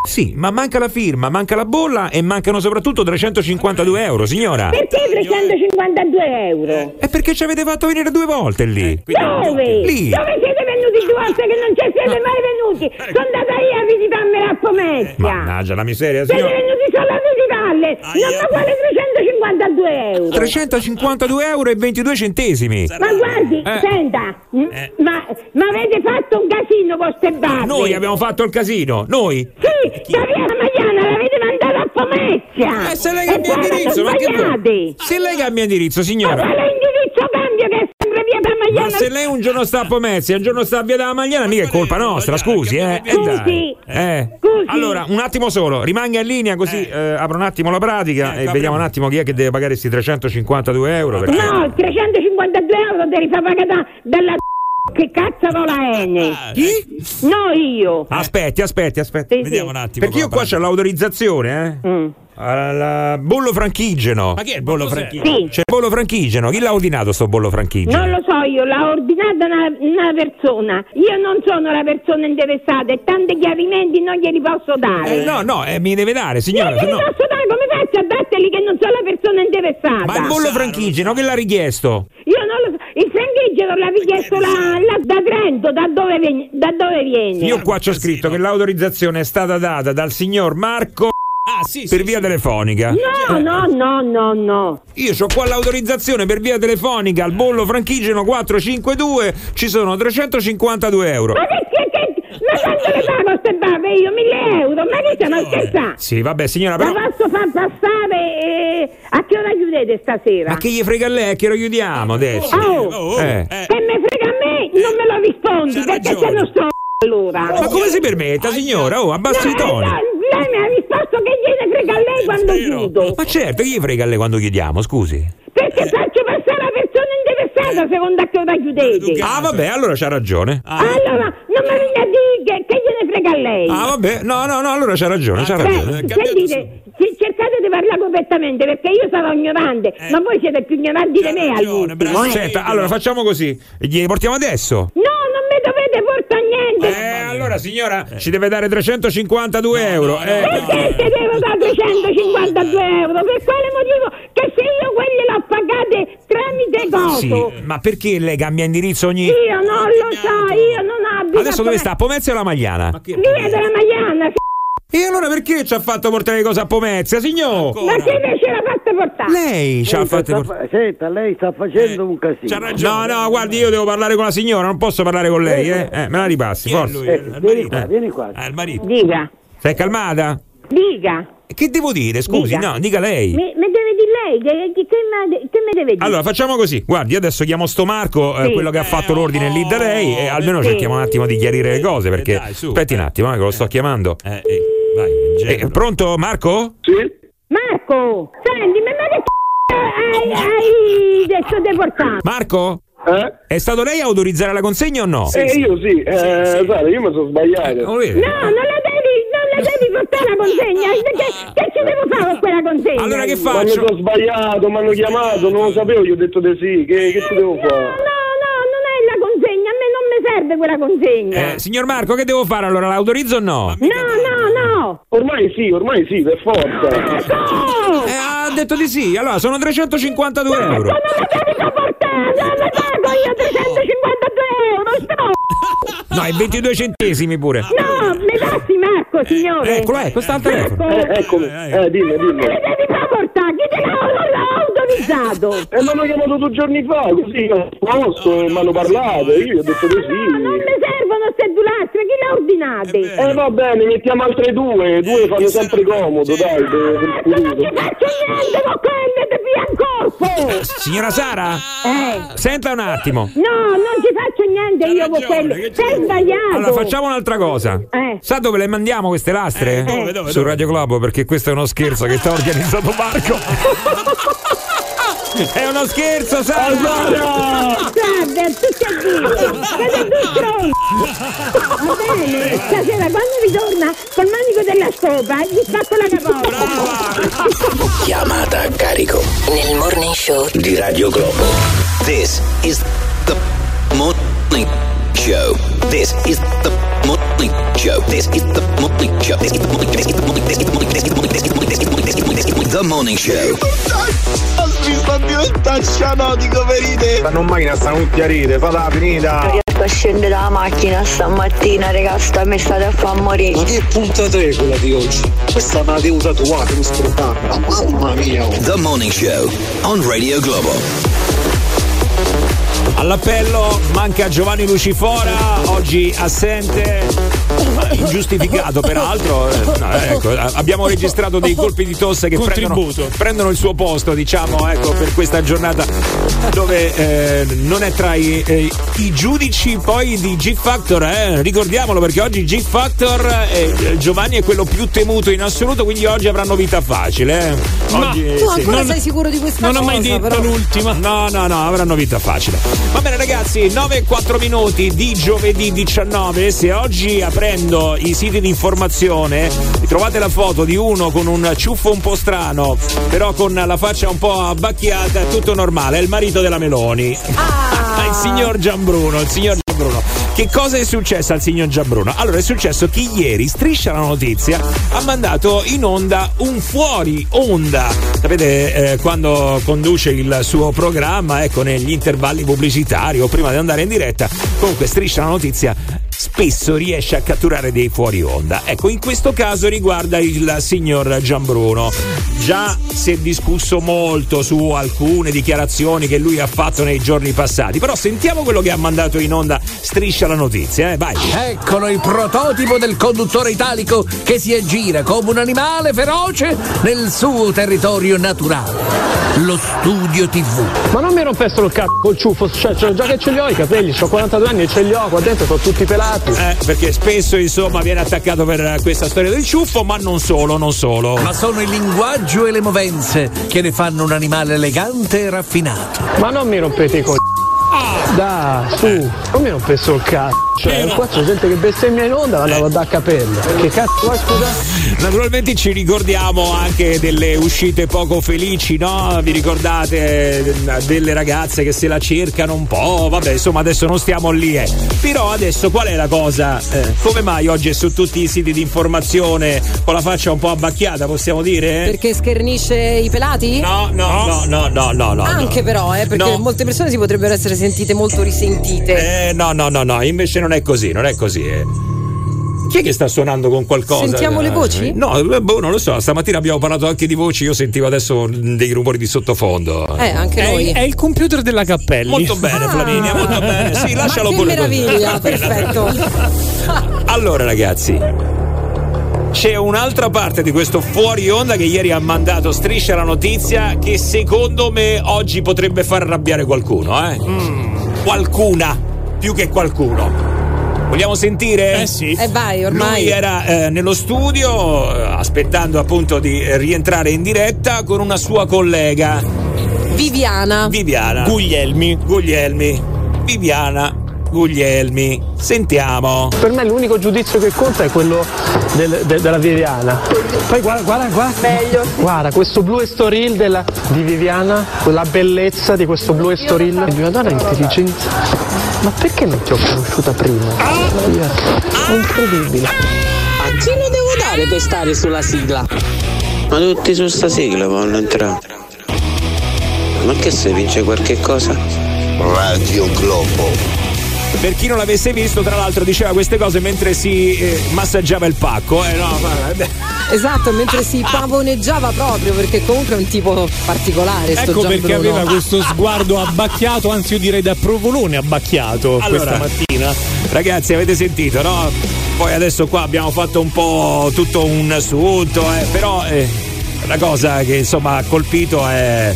Sì, ma manca la firma, manca la bolla e mancano soprattutto 352 euro, signora. Perché 352 euro? È perché ci avete fatto venire due volte lì. Dove? Lì. Dove siete venuti due volte che non ci siete mai venuti? Sono andata io a visitarmela a Pomezia. Mannaggia la miseria, Siete signora. venuti solo a visitarle. Non ma quale 352 euro? 352 euro e 22 centesimi. Ma guardi, Eh. senta, ma, ma avete fatto un casino con ste barbe? Noi abbiamo fatto il casino, noi. Sì, da via Magliana l'avete mandata a Pomezia. Eh, se lei cambia indirizzo, ma che vuoi? Se lei cambia indirizzo, Ma signora. quale indirizzo cambio che è sempre via da Ma Magliana? se lei un giorno sta a Pomezia e un giorno sta a Via della Magliana, mica è colpa nostra, scusi, eh. Eh, Scusi. dai. Eh. Allora, un attimo solo, rimanga in linea così eh, apro un attimo la pratica e vediamo un attimo chi è che deve pagare questi 352 euro. Perché... No, 352 euro devi far pagare da- dalla che cazzo non la Ene? Chi? No, io. Aspetti, aspetti, aspetti. Sì, Vediamo sì. un attimo Perché io qua c'ho l'autorizzazione, eh? Mm. Al bollo franchigeno. Ma che è il bollo franchigeno? Sì. C'è il bollo franchigeno. Chi l'ha ordinato sto bollo franchigeno? Non lo so io, l'ha ordinata una, una persona. Io non sono la persona interessata e tanti chiarimenti non glieli posso dare. Eh, no, no, eh, mi deve dare, signora. Non glieli no- posso dare, come faccio a darteli che non sono la persona interessata? Ma il bollo franchigeno, che l'ha richiesto? Io non lo so, il franchigiano l'ha richiesto la- la- da Trento, da dove, ven- da dove viene? Io qua c'ho scritto che l'autorizzazione è stata data dal signor Marco per via telefonica. No, no, no, no, no. Io ho qua l'autorizzazione per via telefonica al bollo franchigeno 452, ci sono 352 euro. Ma che, che, che, ma quanto le pago queste barbe io? 1000 euro? Ma che stiamo scherzando? Sì, vabbè, signora, La però. posso far passare eh, a che ora chiudete stasera? Ma che gli frega a lei? Che lo chiudiamo adesso? Oh, Eh. che me frega a me, non me lo rispondi perché se non sto allora. Ma come si permetta, signora? Oh, abbassi i No, toni. no, lei mi ha risposto che gliene frega a lei quando chiudo. Ma certo, chi gli frega a lei quando chiudiamo, scusi? Perché faccio passare la persona interessata secondo che ora chiudete. Ah, vabbè, allora c'ha ragione. Allora, non mi viene a dire che, che gliene frega a lei. Ah, vabbè, no, no, no, allora c'ha ragione, c'ha ragione. Beh, sentite, c- cercate di parlare correttamente perché io sarò ignorante, ma voi siete più ignoranti di me all'ultimo. Eh. Senta, allora facciamo così. Glieli portiamo adesso? No, non mi dovete portare niente. Eh, allora signora, ci deve dare 352 euro. Eh. Perché ti devo dare 352 euro? Per quale motivo? Che se io quelli l'ho pagate tramite coso. Sì, ma perché lei cambia indirizzo ogni... Io non lo so, io non abito. Adesso dove sta? A Pomezia o la Magliana? Via della Magliana. E allora perché ci ha fatto portare le cose a Pomezia, signor? Ma che ce l'ha fatta portare? Lei ci ha fatto portare... senta, lei sta facendo un casino. No, no, guardi, io devo parlare con la signora, non posso parlare con lei, eh? Eh, me la ripassi, forza. Eh, vieni qua, vieni qua. Ah, il marito. Dica, Sei calmata? dica. Che devo dire? Scusi, Dica. no, dica lei. Mi, mi deve dire lei, che, che, che, me- che mi deve dire? Allora, facciamo così. Guardi, adesso chiamo sto Marco, eh, Sì. quello che ha fatto l'ordine lì da lei, e almeno Sì. cerchiamo un attimo di chiarire le cose, perché... Aspetti un attimo, eh, che lo sto chiamando. Eh, pronto, Marco? Sì. Marco, senti, ma, che c***o hai, hai detto deportato. Marco? È stato lei a autorizzare la consegna o no? eh, io sì, eh, guarda, io mi sono sbagliato. No, non la devi, non la devi portare la consegna. Che, che ci devo fare con quella consegna? Allora che Ma mi sono sbagliato, mi hanno chiamato, non lo sapevo, gli ho detto di sì. Che, che ci devo fare? No, no, non è la consegna, a me non mi serve quella consegna. Eh, signor Marco, che devo fare allora? L'autorizzo o no? No, no, no. Ormai sì, ormai sì, per forza. Eh, ha detto di sì. Allora, sono 352 euro. Non la devi sopportare, non le pago io 352 euro, stro- No, e 22 centesimi pure. No, mi passi Marco, signore. Eccolo, ecco, sta al telefono. Eh, eccomi, eh, dimmi, dimmi. Me le devi portare, chi te l'ha, l'ha autorizzato? E mi hanno chiamato due giorni fa, così, a posto, e mi hanno parlato, io gli ho detto di sì. Non mi servono ste dulazzi, chi le ha ordinate? Eh va bene, mettiamo altre due, due fanno sempre comodo, dai, per Non ci faccio niente con quelle di via in corpo! Signora Sara? Eh. Senta un attimo. No, non ci faccio niente io con quelle. Sei sbagliato. Allora, facciamo un'altra cosa. Eh. Sa dove le mandiamo queste lastre? dove, dove, Su Radio Globo, perché questo è uno scherzo che sta organizzato Marco. È uno scherzo, Sara! Guarda, tutti a dire, siete due stronzi. Va bene, stasera quando ritorna col manico della scopa gli spacco la capote. Chiamata a carico Nel morning show di Radio Globo. This is the morning Show. This is the Motley Show. This is the Motley Show. This is the Motley Show. This is the Motley Show. This is the Motley Show. This is the Motley Show. This is the Motley Show. The Morning Show. sta diventando scianotico per idee. Stanno in macchina, stanno tutti a ride, fatela finita a scendere dalla macchina stamattina, raga, sta mi state a morire. Ma che puntata è quella di oggi? Questa me la devo tatuare, mi scordare. Mamma mia! The Morning Show on Radio Globo. All'appello manca Giovanni Lucifora, oggi assente. Ingiustificato peraltro, Eh, no, ecco, a- abbiamo registrato dei colpi di tosse che prendono, prendono il suo posto, diciamo, ecco, per questa giornata dove eh, non è tra i, eh, i giudici poi di G Factor, eh, ricordiamolo perché oggi G Factor eh, Giovanni è quello più temuto in assoluto, quindi oggi avranno vita facile. eh. Ma Oggi, Tu sì. ancora sei sicuro di questa Non cosa? ho mai detto però? l'ultima. No, no, no, avranno vita facile. Va bene ragazzi, 9 e 4 minuti di giovedì 19. Se oggi aprendo i siti di informazione trovate la foto di uno con un ciuffo un po' strano, però con la faccia un po' abbacchiata, tutto normale, è il marito della Meloni. il signor Gianbruno, il signor Gianbruno. Che cosa è successo al signor Gianbruno? Allora è successo che ieri Striscia la Notizia ha mandato in onda un fuori onda. Sapete eh, quando conduce il suo programma, ecco negli intervalli pubblicitari o prima di andare in diretta, comunque Striscia la Notizia spesso riesce a catturare dei fuori onda. Ecco, in questo caso riguarda il signor Gianbruno. Già si è discusso molto su alcune dichiarazioni che lui ha fatto nei giorni passati, però sentiamo quello che ha mandato in onda Striscia la Notizia, eh, vai. Eccolo il prototipo del conduttore italico che si aggira come un animale feroce nel suo territorio naturale. Lo studio TV. Ma non mi rompessero il cazzo col ciuffo, cioè, cioè, già che ce li ho i capelli, ho 42 anni e ce li ho, qua dentro sono tutti pelati. Eh, perché spesso insomma viene attaccato per questa storia del ciuffo, ma non solo, non solo. Ma sono il linguaggio e le movenze che ne fanno un animale elegante e raffinato. Ma non mi rompete i coglioni. Dai, su, non mi rompessero il cazzo. Cioè, qua c'è gente che bestemmia in onda, andavo a dare capello. Che cazzo vuoi scusa? Naturalmente ci ricordiamo anche delle uscite poco felici, no? Vi ricordate eh, delle ragazze che se la cercano un po'? Vabbè, insomma, adesso non stiamo lì, eh. Però adesso qual è la cosa? Eh, come mai oggi è su tutti i siti di informazione con la faccia un po' abbacchiata, possiamo dire? Perché schernisce i pelati? No, no, no, no, no, no, no. Anche però, eh, perché No. molte persone si potrebbero essere sentite molto risentite. Eh, no, no, no, no, invece non è così, non è così. eh. Chi è che sta suonando con qualcosa? Sentiamo le voci? No, eh, boh, non lo so. Stamattina abbiamo parlato anche di voci. Io sentivo adesso dei rumori di sottofondo. Eh, anche È, noi. è il computer della Cappelli. Molto bene, Flaminia, molto bene. Sì, lascialo che pure così. meraviglia, perfetto. Allora, ragazzi. C'è un'altra parte di questo fuori onda che ieri ha mandato striscia la notizia che secondo me oggi potrebbe far arrabbiare qualcuno, eh? Qualcuna, più che qualcuno. Vogliamo sentire? Eh sì. E vai, ormai. Lui era eh, nello studio eh, aspettando appunto di eh, rientrare in diretta con una sua collega Viviana. Viviana. Guglielmi. Guglielmi. Viviana. Guglielmi. Sentiamo. Per me l'unico giudizio che conta è quello del- de- della Viviana. Poi guarda, guarda, guarda. Meglio. Guarda, questo blu estoril della, di Viviana, la bellezza di questo blu estoril di una donna intelligente. Ma perché non ti ho conosciuta prima? È incredibile. A chi lo devo dare per stare sulla sigla? Ma tutti su sta sigla vogliono entrare. Ma che se vince qualche cosa? Radio Globo. Per chi non l'avesse visto, tra l'altro diceva queste cose mentre si eh, massaggiava il pacco. Eh, no, guarda. Esatto, mentre si pavoneggiava proprio, perché comunque è un tipo particolare. sto Ecco perché Gianbruno. aveva questo sguardo abbacchiato, anzi io direi da provolone abbacchiato Allora. questa mattina. Ragazzi, avete sentito, no? Poi adesso qua abbiamo fatto un po' tutto un assunto, eh, però eh, la cosa che insomma ha colpito è.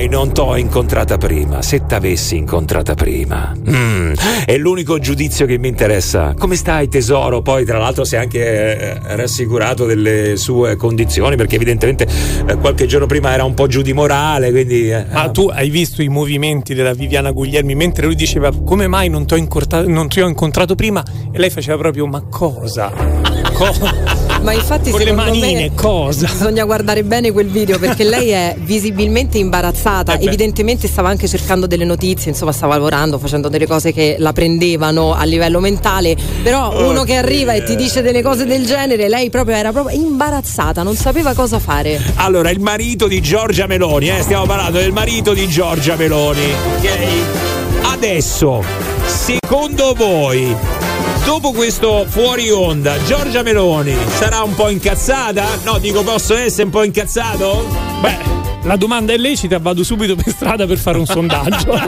Mai non t'ho incontrata prima? Se t'avessi incontrata prima. Mm, è l'unico giudizio che mi interessa. Come stai tesoro? Poi tra l'altro si è anche eh, rassicurato delle sue condizioni perché evidentemente eh, qualche giorno prima era un po' giù di morale, quindi... eh, Ma tu hai visto i movimenti della Viviana Guglielmi mentre lui diceva come mai non ti ho incontrato prima e lei faceva proprio ma cosa? Cosa? Ma infatti Con le manine, me cosa? bisogna guardare bene quel video perché lei è visibilmente imbarazzata, Eh evidentemente stava anche cercando delle notizie, insomma stava lavorando, facendo delle cose che la prendevano a livello mentale, però uno che arriva e ti dice delle cose del genere, lei proprio era proprio imbarazzata, non sapeva cosa fare. Allora, il marito di Giorgia Meloni, eh, stiamo parlando del marito di Giorgia Meloni. Ok? Adesso, secondo voi, dopo questo fuori onda, Giorgia Meloni sarà un po' incazzata? No, dico, posso essere un po' incazzato? Beh, la domanda è lecita, vado subito per strada per fare un sondaggio.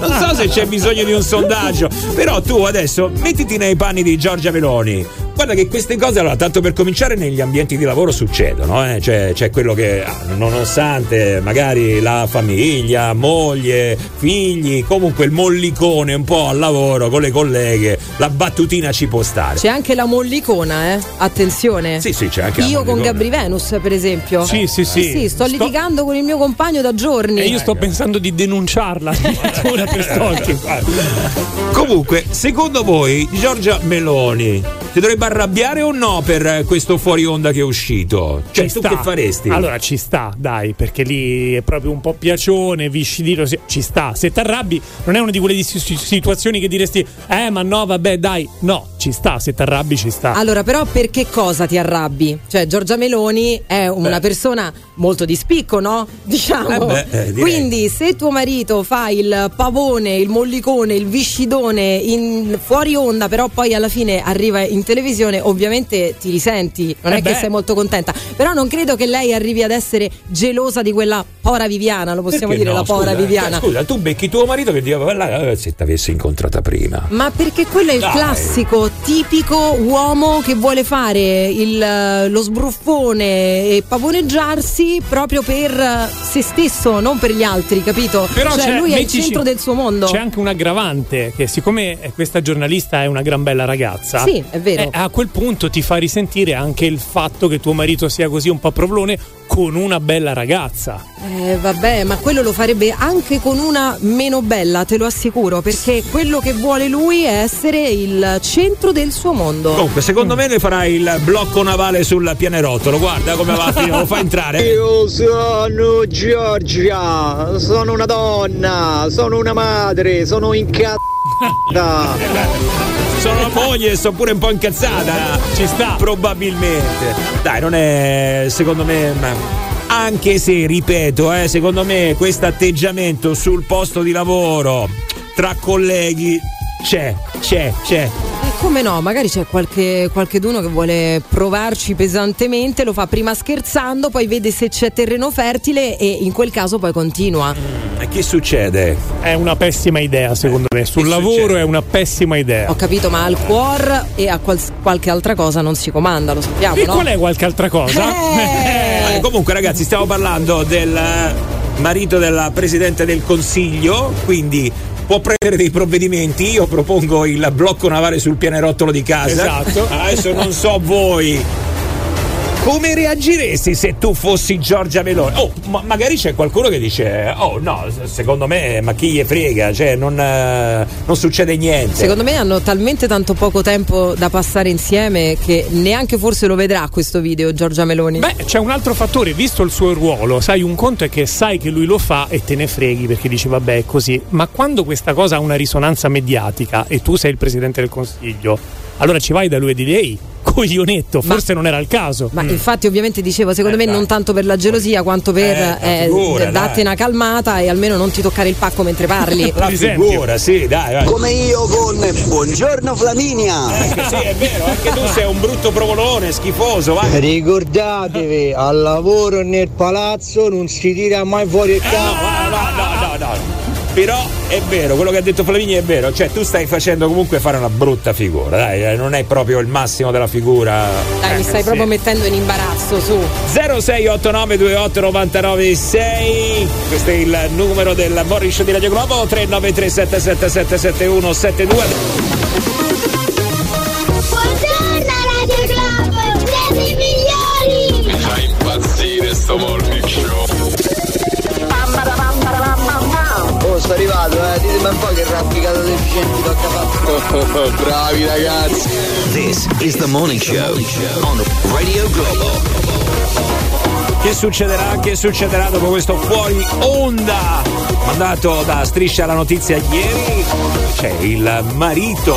non so se c'è bisogno di un sondaggio, però tu adesso mettiti nei panni di Giorgia Meloni. Guarda che queste cose, allora, tanto per cominciare, negli ambienti di lavoro succedono, eh? Cioè, c'è quello che, ah, nonostante magari la famiglia, moglie, figli, comunque il mollicone un po' al lavoro con le colleghe, la battutina ci può stare. C'è anche la mollicona, eh? Attenzione. Sì, sì, c'è anche la Io con. Gabri Venus, per esempio. Sì, sì, sì. Sì, sto, Sto- litigando con il mio compagno da giorni. e io sto pensando di denunciarla addirittura per stalking. Comunque, secondo voi Giorgia Meloni ti dovrebbe arrabbiare o no per questo fuori onda che è uscito? Cioè, Ci tu sta. che faresti? Allora ci sta, dai, perché lì è proprio un po' piacione, viscidino, ci sta. Se ti arrabbi, non è una di quelle situazioni che diresti, eh, ma no, vabbè, dai. No, ci sta, se ti arrabbi, ci sta. Allora, però, per che cosa ti arrabbi? Cioè, Giorgia Meloni è una Beh. persona molto di spicco, no? Diciamo. Eh beh, eh. Quindi, se tuo marito fa il pavone, il mollicone, il viscidone in fuori onda, però poi alla fine arriva in televisione, ovviamente ti risenti. Non Eh è che beh. sei molto contenta. Però non credo che lei arrivi ad essere gelosa di quella pora Viviana, lo possiamo Perché dire, no? la pora Scusa, Viviana. cioè, scusa, tu becchi tuo marito che diceva "Là, eh, se t'avessi incontrata prima. Ma perché quello è il Dai. classico, tipico uomo che vuole fare il- lo sbruffone e pavoneggiarsi proprio per eh, se stesso, non per gli altri, capito? Però cioè lui è il centro del suo mondo. C'è anche un aggravante che siccome questa giornalista è una gran bella ragazza, Sì, è vero. eh, a quel punto ti fa risentire anche il fatto che tuo marito sia così un po' provlone con una bella ragazza. Eh, vabbè, ma quello lo farebbe anche con una meno bella, te lo assicuro, perché quello che vuole lui è essere il centro del suo mondo. Comunque, secondo me ne farai il blocco navale sul pianerottolo. Guarda come va a finire, lo fa entrare. Io sono Giorgia, sono una donna, sono una madre, sono incazzata. Sono la moglie e sono pure un po' incazzata. Ci sta. Probabilmente. Dai, non è secondo me. Anche se, ripeto, eh, secondo me questo atteggiamento sul posto di lavoro tra colleghi c'è, c'è, c'è. Come no, magari c'è qualche qualcheduno che vuole provarci pesantemente, lo fa prima scherzando, poi vede se c'è terreno fertile e in quel caso poi continua. E che succede? È una pessima idea, secondo me. Sul che lavoro succede? è una pessima idea. Ho capito, ma al cuore e a quals- qualche altra cosa non si comanda, lo sappiamo, E no? qual è qualche altra cosa? Eh, comunque, ragazzi, stiamo parlando del eh, marito della Presidente del Consiglio, quindi può prendere dei provvedimenti. Io propongo il blocco navale sul pianerottolo di casa. Esatto. Adesso non so voi. Come reagiresti se tu fossi Giorgia Meloni? Oh, ma magari c'è qualcuno che dice: Oh no, secondo me, ma chi gli frega? Cioè, non, eh, non succede niente. Secondo me hanno talmente tanto poco tempo da passare insieme che neanche forse lo vedrà questo video Giorgia Meloni. Beh, c'è un altro fattore, visto il suo ruolo, sai, un conto è che sai che lui lo fa e te ne freghi perché dici vabbè è così, ma quando questa cosa ha una risonanza mediatica e tu sei il presidente del Consiglio, allora ci vai da lui e dici ehi, coglionetto, forse non era il caso. Ma infatti ovviamente dicevo, secondo Eh, me dai. non tanto per la gelosia quanto per Eh, eh, figura, d- dai. datti una calmata e almeno non ti toccare il pacco mentre parli. La figura, sì, dai, vai. Come io con Buongiorno Flaminia. Anche sì, è vero, anche tu sei un brutto provolone, schifoso, vai. Ricordatevi, al lavoro e nel palazzo non si tira mai fuori il Eh, capo. no, no, no, no, no. Però è vero, quello che ha detto Flavinia è vero, cioè tu stai facendo comunque fare una brutta figura, dai, eh, non è proprio il massimo della figura. Dai, mi Eh, stai sì. proprio mettendo in imbarazzo, su. 0689289996 questo è il numero del Show di Radio Globo 39377777172 un po' che rappicata deficienti tocca fare. Bravi ragazzi. This is the morning show on Radio Globo. Che succederà? Che succederà dopo questo fuori onda? Mandato da Striscia la notizia ieri, c'è il marito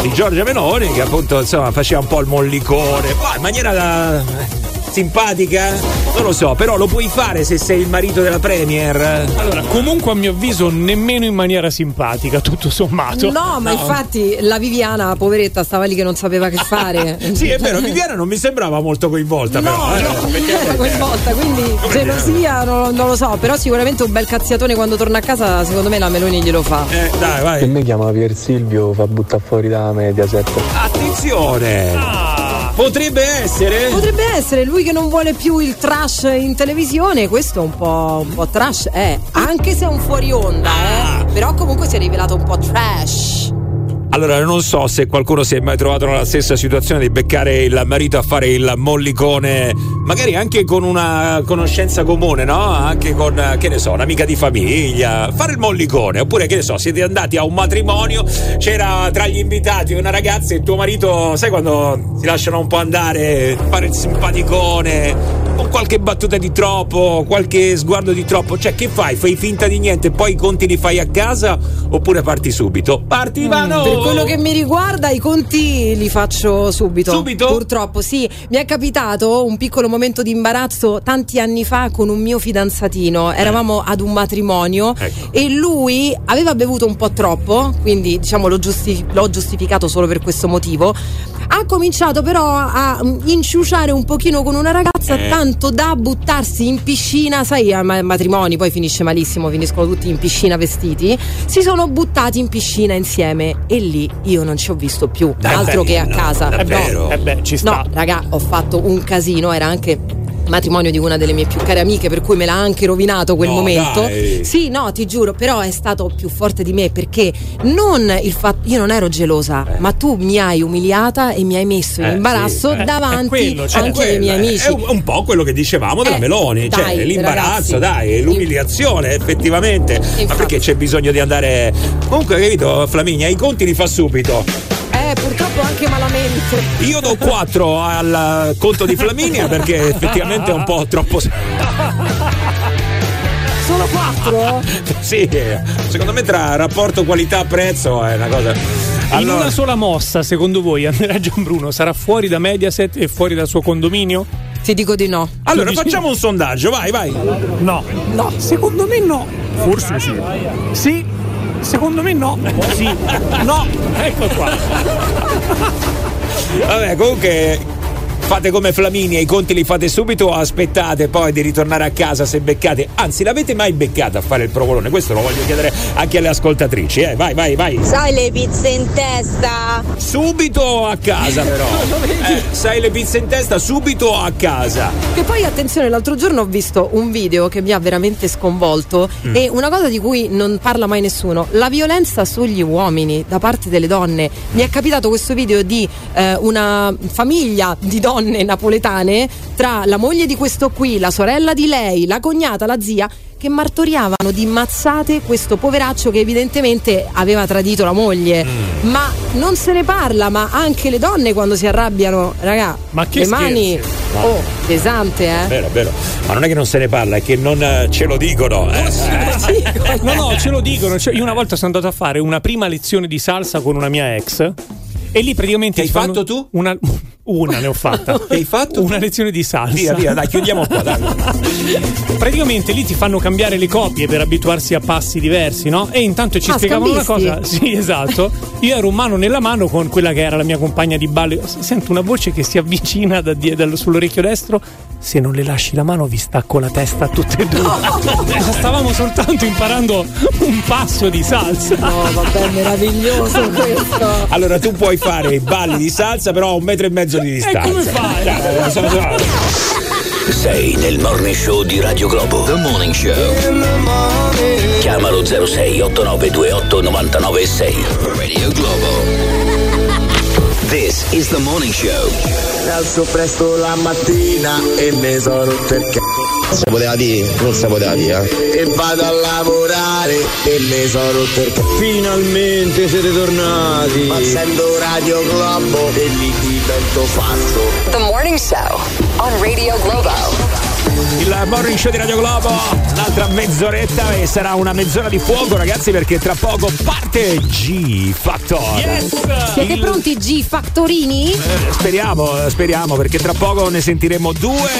di Giorgia Meloni che appunto insomma faceva un po' il mollicone, ma in maniera da- simpatica? Non lo so, però lo puoi fare se sei il marito della Premier? Allora, comunque a mio avviso nemmeno in maniera simpatica, tutto sommato. No, ma infatti la Viviana, poveretta, stava lì che non sapeva che fare. Sì, è vero, Viviana non mi sembrava molto coinvolta, No, però. eh, no, non era coinvolta, quindi gelosia non, non lo so, però sicuramente un bel cazziatone quando torna a casa, secondo me la Meloni glielo fa. Eh, dai, vai. Che mi chiama Pier Silvio, fa buttare fuori da Mediaset. Attenzione! Potrebbe essere? Potrebbe essere lui che non vuole più il trash in televisione, questo è un po', un po' trash, è, anche se è un fuori onda, Ah. eh, però comunque si è rivelato un po' trash. Allora, non so se qualcuno si è mai trovato nella stessa situazione di beccare il marito a fare il mollicone, magari anche con una conoscenza comune, no? Anche con, che ne so, un'amica di famiglia. Fare il mollicone, oppure che ne so, siete andati a un matrimonio, c'era tra gli invitati una ragazza e tuo marito, sai quando si lasciano un po' andare, fare il simpaticone, con qualche battuta di troppo, qualche sguardo di troppo, cioè che fai? Fai finta di niente e poi i conti li fai a casa oppure parti subito? Parti, Ivano! Per quello che mi riguarda, i conti li faccio subito. Subito? Purtroppo, sì. Mi è capitato un piccolo momento di imbarazzo tanti anni fa con un mio fidanzatino. Eravamo ad un matrimonio Ecco. e lui aveva bevuto un po' troppo, quindi diciamo l'ho, giusti- l'ho giustificato solo per questo motivo. Cominciato però a mm, inciuciare un pochino con una ragazza, Eh. tanto da buttarsi in piscina. Sai, a ma- matrimoni poi finisce malissimo, finiscono tutti in piscina vestiti. Si sono buttati in piscina insieme e lì io non ci ho visto più, Dai, altro che a no, casa. davvero? No, Eh beh, ci sta. no, raga, ho fatto un casino, era anche matrimonio di una delle mie più care amiche per cui me l'ha anche rovinato quel No, momento dai. sì no ti giuro però è stato più forte di me perché non il fatto io non ero gelosa ma tu mi hai umiliata e mi hai messo in Eh, imbarazzo sì, eh, davanti quello, cioè, anche ai miei eh, amici È un, po' quello che dicevamo della Eh, Meloni, cioè dai, l'imbarazzo, ragazzi. dai, l'umiliazione, effettivamente. Ma perché c'è bisogno di andare. Comunque, hai capito, Flaminia, i conti li fa subito. Purtroppo anche malamente Io do 4 al conto di Flaminia perché effettivamente è un po' troppo. solo quattro Sì, secondo me tra rapporto qualità-prezzo è una cosa. In Allora, una sola mossa, secondo voi, Andrea Gianbruno sarà fuori da Mediaset e fuori dal suo condominio? ti dico di no allora facciamo un sondaggio, vai, vai. No. No. Secondo me no. Forse sì. Sì. Secondo me no. Sì. No. Ecco qua. Vabbè, comunque fate come Flaminia, i conti li fate subito o aspettate poi di ritornare a casa se beccate. Anzi, l'avete mai beccata a fare il provolone? Questo lo voglio chiedere anche alle ascoltatrici, eh. Vai, vai, vai. Sai le pizze in testa? Subito a casa però. Eh, sai le pizze in testa subito a casa. Che poi attenzione, l'altro giorno ho visto un video che mi ha veramente sconvolto Mm. e una cosa di cui non parla mai nessuno, la violenza sugli uomini da parte delle donne. Mi è capitato questo video di eh, una famiglia di donne donne napoletane tra la moglie di questo qui, la sorella di lei, la cognata, la zia che martoriavano di mazzate questo poveraccio che evidentemente aveva tradito la moglie. Mm. Ma non se ne parla, ma anche le donne quando si arrabbiano, raga, Ma che le mani? No. oh, pesante, È eh. vero, è vero. Ma non è che non se ne parla, è che non eh, ce lo dicono. eh. No, no, ce lo dicono. Cioè, io una volta sono andato a fare una prima lezione di salsa con una mia ex. E lì praticamente. Che hai fatto tu? Una, una ne ho fatta. Hai fatto? Una lezione di salsa. Via, via, dai, chiudiamo qua, dai. Praticamente lì ti fanno cambiare le coppie per abituarsi a passi diversi, no? E intanto ci Ah, spiegavano una cosa. Sì, esatto. Io ero un mano nella mano con quella che era la mia compagna di ballo. Sento una voce che si avvicina da dal- sull'orecchio destro. Se non le lasci la mano, vi stacco la testa a tutte e due. Stavamo soltanto imparando un passo di salsa. No, vabbè, meraviglioso questo. Allora, tu puoi fare i balli di salsa, però a un metro e mezzo di distanza. come fai? Dai, Sei nel morning show di Radio Globo. The Morning Show. Chiamalo 06 8928 996. Radio Globo. Is the morning show. Mi alzo presto la mattina e mi sono rotto il c***o. Si poteva dire, non si poteva dire. eh. E vado a lavorare e mi sono rotto il c***o. Finalmente siete tornati. Ma sento Radio Globo e lì divento fatto. The Morning Show on Radio Globo. Il morning show di Radio Globo, un'altra mezz'oretta e sarà una mezz'ora di fuoco, ragazzi, perché tra poco parte G Factor. Siete Il- pronti G Factorini? Eh, speriamo, eh, speriamo, perché tra poco ne sentiremo due,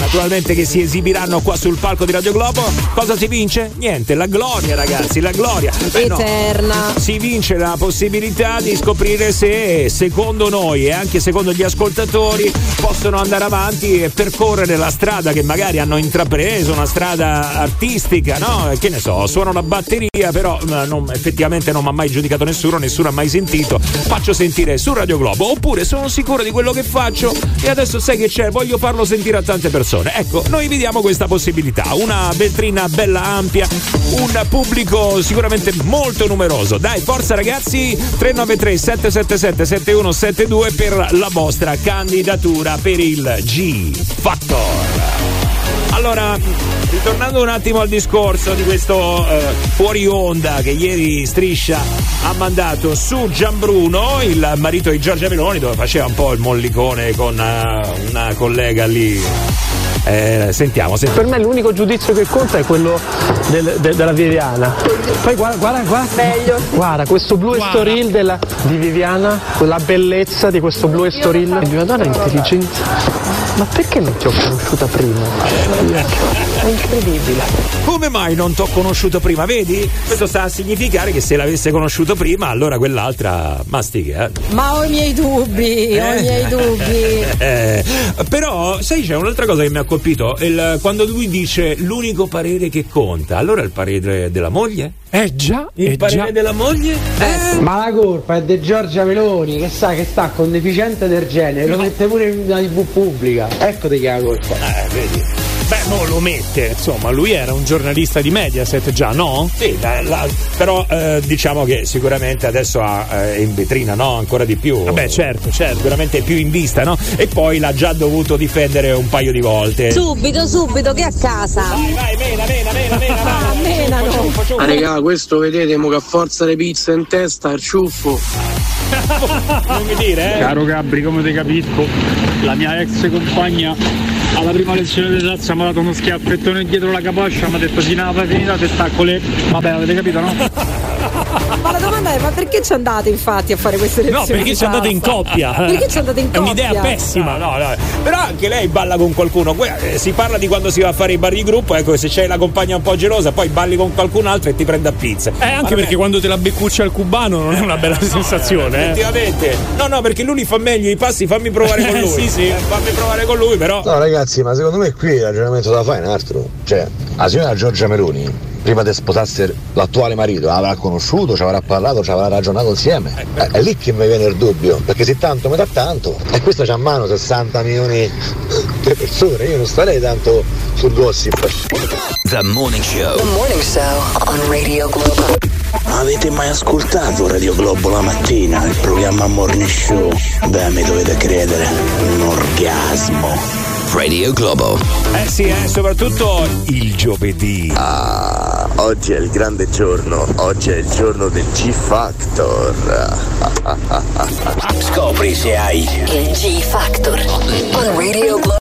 naturalmente che si esibiranno qua sul palco di Radio Globo. Cosa si vince? Niente, la gloria, ragazzi, la gloria. Beh, no, Eterna. si vince la possibilità di scoprire se secondo noi e anche secondo gli ascoltatori possono andare avanti e percorrere la strada che magari hanno intrapreso, una strada artistica, no? Che ne so, suono la batteria, però eh, non- effettivamente non mi ha mai giudicato nessuno, nessuno ha mai sentito. Faccio sentire su Radio Globo, oppure sono sicuro di quello che faccio e adesso sai che c'è, voglio farlo sentire a tante persone. Ecco, noi vi diamo questa possibilità, una vetrina bella ampia, un pubblico sicuramente molto numeroso. Dai, forza ragazzi, 393 777 7172 per la vostra candidatura per il G Factor. Allora, ritornando un attimo al discorso di questo eh, fuori onda che ieri Striscia ha mandato su Gianbruno, il marito di Giorgia Meloni, dove faceva un po' il mollicone con eh, una collega lì. Eh, sentiamo, sentiamo. Per me l'unico giudizio che conta è quello del- de- della Viviana. Poi guarda, guarda, guarda. Guarda, questo blue estoril della, di Viviana, la bellezza di questo blue estoril. Di una donna intelligente. Ma perché non ti ho conosciuta prima? È incredibile. Come mai non t'ho conosciuto prima? Vedi? Questo sta a significare che se l'avesse conosciuto prima, allora quell'altra mastica. eh. Ma ho i miei dubbi, ho i miei dubbi. Eh, però, sai, c'è un'altra cosa che mi ha colpito. Il- quando lui dice l'unico parere che conta, allora il parere della moglie? Eh già, Il eh parere già. della moglie? Eh. Ma la colpa è di Giorgia Meloni che sa che sta con deficiente del genere, lo mette pure in una tv pubblica. Ecco di chi ha la colpa. Eh, vedi. Beh, no, lo mette. Insomma, lui era un giornalista di Mediaset già, no? Sì, la- la- però eh, diciamo che sicuramente adesso ha, eh, è in vetrina, no? Ancora di più. Vabbè, certo, certo. Sicuramente è più in vista, no? E poi l'ha già dovuto difendere un paio di volte. Subito, subito, che a casa. Vai, vai, mena, mena, mena, mena. Ah, menano. Ma regà, questo vedete mo che a forza di pizza in testa il ciuffo. Non mi dire, eh? Caro Gabri, come ti capisco, la mia ex compagna alla prima lezione di salsa mi ha dato uno schiaffettone dietro la capoccia, mi ha detto sì, no, finita, te stacco le... Vabbè, avete capito, no? Ma la domanda è: ma perché ci andate infatti a fare queste lezioni? No, perché ci andate in coppia. Perché ci andate in È coppia? un'idea pessima. No, no, no. Però anche lei balla con qualcuno. Eh, Si parla di quando si va a fare i bar di gruppo. Ecco, se c'hai la compagna un po' gelosa, poi balli con qualcun altro e ti prende a pizza. Eh, anche perché quando te la beccuccia al cubano non è una bella sensazione, eh. Effettivamente. No, no, perché lui li fa meglio i passi, fammi provare con Eh, lui. sì, sì. Eh, fammi provare con lui, però. No ragazzi, ma secondo me qui il ragionamento da fare è un altro. Cioè, la signora Giorgia Meloni, prima di sposarsi l'attuale marito, avrà conosciuto, ci avrà parlato, ci avrà ragionato insieme. Eh, È lì che mi viene il dubbio, perché se tanto mi dà tanto, e questa c'ha a mano 60 milioni di persone, io non starei tanto sul gossip. The Morning Show. The Morning Show on Radio Globo. Avete mai ascoltato Radio Globo la mattina, il programma Morning Show? Beh, mi dovete credere, un orgasmo. Radio Globo. Eh sì, eh, soprattutto il giovedì. Ah, oggi è il grande giorno, oggi è il giorno del G-Factor. Scopri se hai Il G Factor on Radio Globo.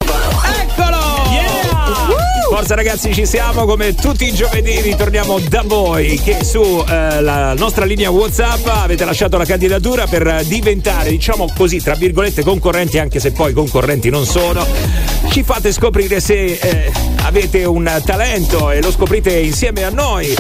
Forza ragazzi, ci siamo come tutti i giovedì, ritorniamo da voi che su eh, nostra linea WhatsApp avete lasciato la candidatura per diventare, diciamo così, tra virgolette concorrenti, anche se poi concorrenti non sono. Ci fate scoprire se eh, avete un talento e lo scoprite insieme a noi.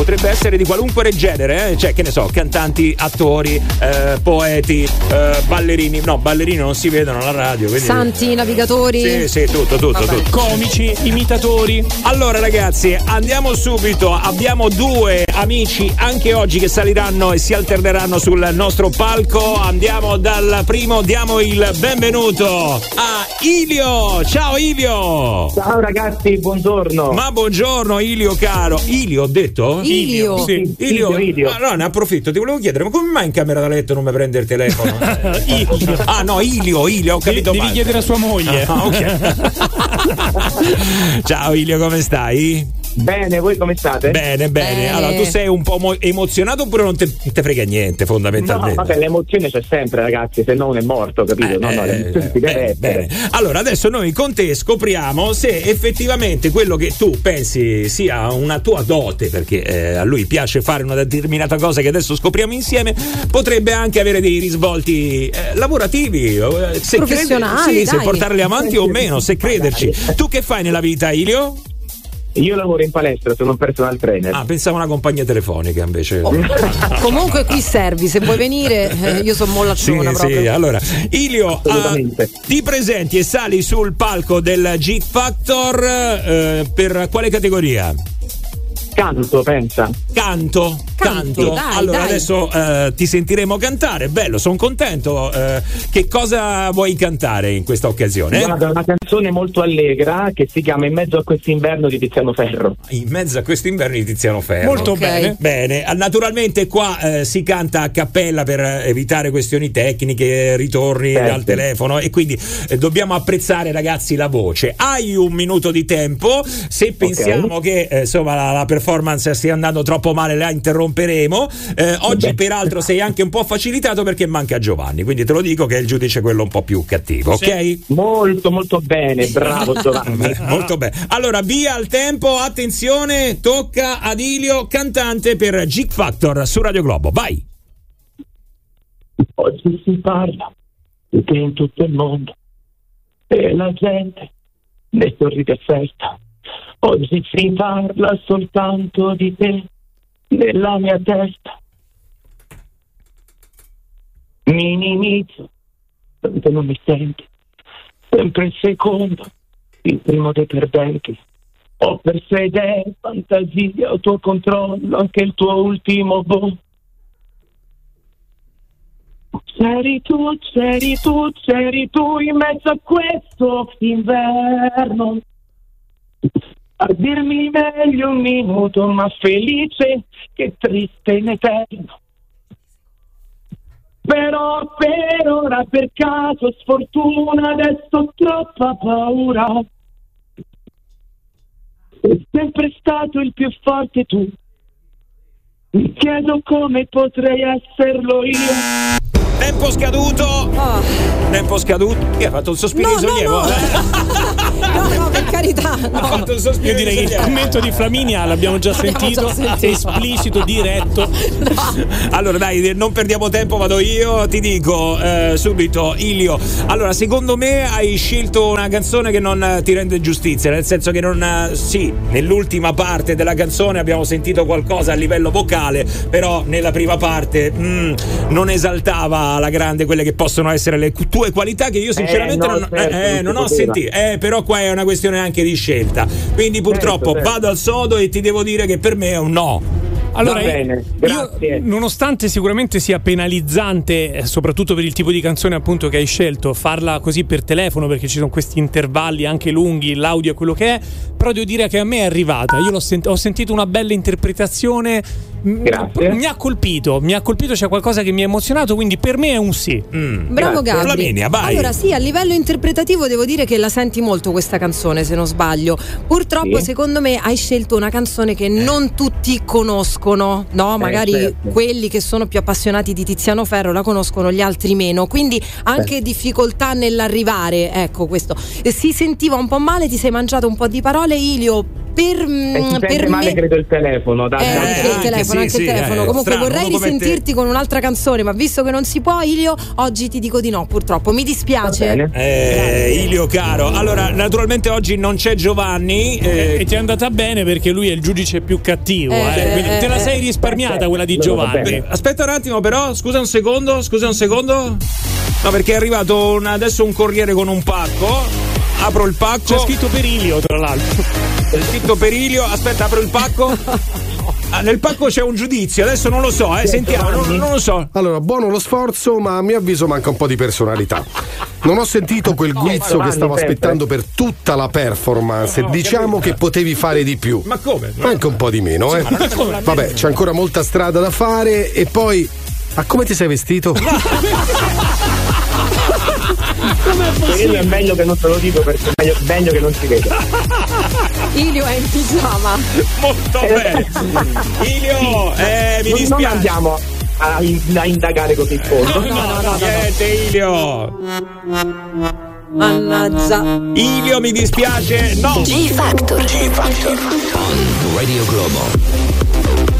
Potrebbe essere di qualunque genere, eh? cioè che ne so, cantanti, attori, eh, poeti, eh, ballerini. No, ballerini non si vedono alla radio. Quindi... Santi, navigatori. Sì, sì, tutto, tutto, Vabbè. tutto. Comici, imitatori. Allora ragazzi, andiamo subito. Abbiamo due amici anche oggi che saliranno e si alterneranno sul nostro palco. Andiamo dal primo, diamo il benvenuto a Ilio. Ciao Ilio. Ciao ragazzi, buongiorno. Ma buongiorno Ilio caro. Ilio ho detto? Ilio. Sì, Ilio, Ilio. Ilio. Allora ne approfitto, ti volevo chiedere, ma come mai in camera da letto non mi prende il telefono? Ilio. Ah no, Ilio, Ilio, ho capito Devi male. chiedere a sua moglie. Ah, ok. Ciao Ilio, come stai? Bene, voi come state? Bene, bene. Allora, tu sei un po' mo- emozionato oppure non te, non te frega niente, No, fondamentalmente? vabbè, l'emozione c'è sempre, ragazzi, se no uno è morto, capito? no, no, l'emozione si deve Eh, essere. bene. Allora, adesso noi con te scopriamo se effettivamente quello che tu pensi sia una tua dote, perché eh, a lui piace fare una determinata cosa che adesso scopriamo insieme, potrebbe anche avere dei risvolti eh, lavorativi, eh, se Professionali, crede- sì, se dai. portarli avanti o meno, se crederci. Tu che fai nella vita, Ilio? Io lavoro in palestra, sono un personal trainer. Ah, pensavo a una compagnia telefonica invece. Comunque qui servi, se vuoi venire, eh, io sono Sì, mollacciona proprio. sì, allora Ilio, ah, ti presenti e sali sul palco del G Factor eh, per quale categoria? Canto, pensa. Canto, canto. dai, allora dai. adesso eh, ti sentiremo cantare, bello, sono contento. Eh, che cosa vuoi cantare in questa occasione? Guarda, una canzone molto allegra che si chiama In mezzo a quest'inverno di Tiziano Ferro. In mezzo a questo inverno di Tiziano Ferro. Molto Ok. bene. Bene, Ah, naturalmente qua eh, si canta a cappella per eh, evitare questioni tecniche, ritorni Certo. al telefono e quindi eh, dobbiamo apprezzare ragazzi la voce. Hai un minuto di tempo, se pensiamo che eh, insomma la, la performance stia andando troppo male la interromperemo. Eh, oggi peraltro sei anche un po' facilitato perché manca Giovanni, quindi te lo dico che è il giudice quello un po' più cattivo, ok? Molto molto bene, bravo Giovanni. Molto bene. Allora, via al tempo, attenzione, tocca ad Ilio, cantante per G Factor su Radio Globo. Vai! Oggi si parla te in tutto il mondo e la gente ne sorride e festa. Oggi si parla soltanto di te nella mia testa. Minimizzo, tanto non mi senti. Sempre il secondo, il primo dei perdenti. Ho perso idee, fantasie, autocontrollo, anche il tuo ultimo boh. C'eri tu, c'eri tu, c'eri tu in mezzo a questo inverno. A dirmi meglio un minuto, ma felice che triste in eterno. Però per ora, per caso, sfortuna, adesso ho troppa paura. Sei sempre stato il più forte tu. Mi chiedo come potrei esserlo io. Tempo scaduto! Tempo scaduto. Chi ha fatto un sospiro. No, di sollievo? no. eh? No, carità. No. Ha fatto un sospiro Io direi di che il commento di Flaminia l'abbiamo già L'abbiamo sentito, già sentito. esplicito, diretto. Allora dai, non perdiamo tempo, vado io, ti dico eh, subito, Ilio. Allora, secondo me hai scelto una canzone che non eh, ti rende giustizia, nel senso che non eh, sì, nell'ultima parte della canzone abbiamo sentito qualcosa a livello vocale, però nella prima parte mm, non esaltava alla grande quelle che possono essere le tue qualità che io sinceramente no, non, certo, eh, non non ho sentito. Eh, però qua è una questione anche di scelta. Quindi purtroppo certo. vado al sodo e ti devo dire che per me è un no. Allora, Va bene, io- nonostante sicuramente sia penalizzante, eh, soprattutto per il tipo di canzone appunto che hai scelto, farla così per telefono perché ci sono questi intervalli anche lunghi, l'audio è quello che è, però devo dire che a me è arrivata. Io l'ho sent- ho sentito una bella interpretazione Grazie. mi ha colpito, mi ha colpito, c'è qualcosa che mi ha emozionato, quindi per me è un sì. Bravo Grazie. Gabri. Flaminia, vai. Allora sì, a livello interpretativo devo dire che la senti molto questa canzone, se non sbaglio. Purtroppo Sì. secondo me hai scelto una canzone che non tutti conoscono, no? Magari certo. quelli che sono più appassionati di Tiziano Ferro la conoscono, gli altri meno. Quindi anche difficoltà nell'arrivare, ecco questo. Eh, Si sentiva un po' male, ti sei mangiato un po' di parole, Ilio. Per, E mm, per male me credo il telefono, da, eh, da- anche il telefono, sì, anche sì, il telefono. eh, Comunque strano, vorrei come te. risentirti con un'altra canzone, ma visto che non si può, Ilio, oggi ti dico di no, purtroppo. Mi dispiace. Eh, Ilio caro. Allora, naturalmente oggi non c'è Giovanni. E eh, ti è andata bene perché lui è il giudice più cattivo. Eh, eh, quindi eh, te la eh, sei risparmiata quella di va Giovanni. Aspetta un attimo, però, scusa un secondo, scusa un secondo. No, perché è arrivato un- adesso un corriere con un pacco. Apro il pacco. C'è scritto per Ilio, tra l'altro. C'è scritto Perilio. Aspetta, apro il pacco. Ah, nel pacco c'è un giudizio, adesso non lo so, eh, sentiamo, non, non lo so. Allora, buono lo sforzo, ma a mio avviso manca un po' di personalità. Non ho sentito quel guizzo che stavo aspettando per tutta la performance. Diciamo che potevi fare di più. Ma come? Anche un po' di meno, eh. Vabbè, c'è ancora molta strada da fare e poi. A come ti sei vestito? Quello è meglio che non te lo dico perché è meglio, meglio che non si veda. Ilio è in pigiama. Molto bene. Ilio, eh, mi non, non dispiace. andiamo a, in- a indagare così in fondo. Niente, Ilio. Mannaggia. Ilio, mi dispiace. No. G Factor. G Factor on Radio Globo.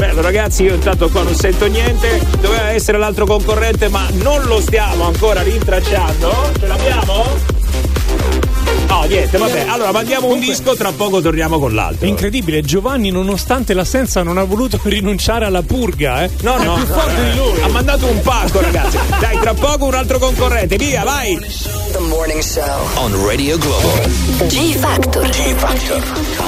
Bello ragazzi, io intanto qua non sento niente. Doveva essere l'altro concorrente, ma non lo stiamo ancora rintracciando. Ce l'abbiamo? No, niente, vabbè. Allora mandiamo un disco, tra poco torniamo con l'altro. È incredibile, Giovanni, nonostante l'assenza, non ha voluto rinunciare alla purga, eh? No, è no, più no, forte no, di lui. Ha mandato un pacco, ragazzi. Dai, tra poco un altro concorrente. Via, vai. The Morning Show On Radio Globo. G Factor. G Factor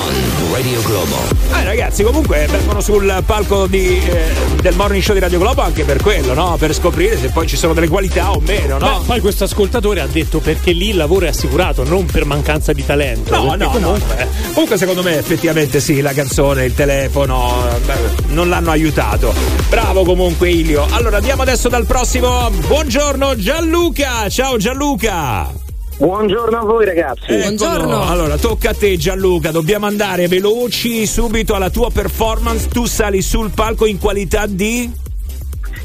Radio Globo. Eh, ragazzi, comunque vengono sul palco di, eh, del morning show di Radio Globo anche per quello, no? Per scoprire se poi ci sono delle qualità o meno, no? Beh, poi questo ascoltatore ha detto perché lì il lavoro è assicurato, non per mancanza di talento. No, no, comunque- no. eh. Comunque secondo me effettivamente sì, la canzone, il telefono eh, beh, non l'hanno aiutato. Bravo comunque Ilio. Allora andiamo adesso dal prossimo. Buongiorno Gianluca. Ciao Gianluca. Buongiorno a voi ragazzi. Eccolo. Allora, tocca a te Gianluca, dobbiamo andare veloci subito alla tua performance. Tu sali sul palco in qualità di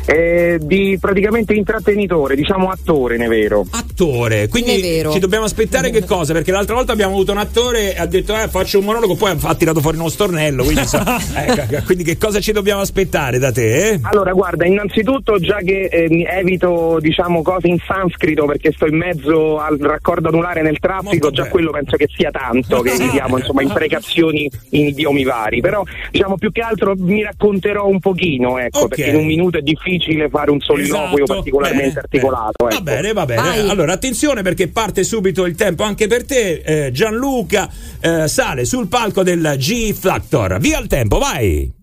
Eh, di praticamente intrattenitore, diciamo attore, ne vero. attore. Quindi Ne è vero. ci dobbiamo aspettare che cosa? Perché l'altra volta abbiamo avuto un attore e ha detto "Eh, faccio un monologo", poi ha tirato fuori uno stornello, quindi, insomma, ecco, quindi che cosa ci dobbiamo aspettare da te? eh? Allora, guarda, innanzitutto già che eh, evito, diciamo, cose in sanscrito perché sto in mezzo al raccordo anulare nel traffico, già quello penso che sia tanto che evitiamo, insomma, imprecazioni in idiomi vari. Però, diciamo, più che altro mi racconterò un pochino, ecco, Ok. perché in un minuto è difficile fare un soliloquio Esatto. particolarmente Bene, articolato. bene. ecco. Va bene, va bene. Vai. Allora, attenzione perché parte subito il tempo anche per te. Eh, Gianluca eh, sale sul palco del G Factor. Via il tempo, vai!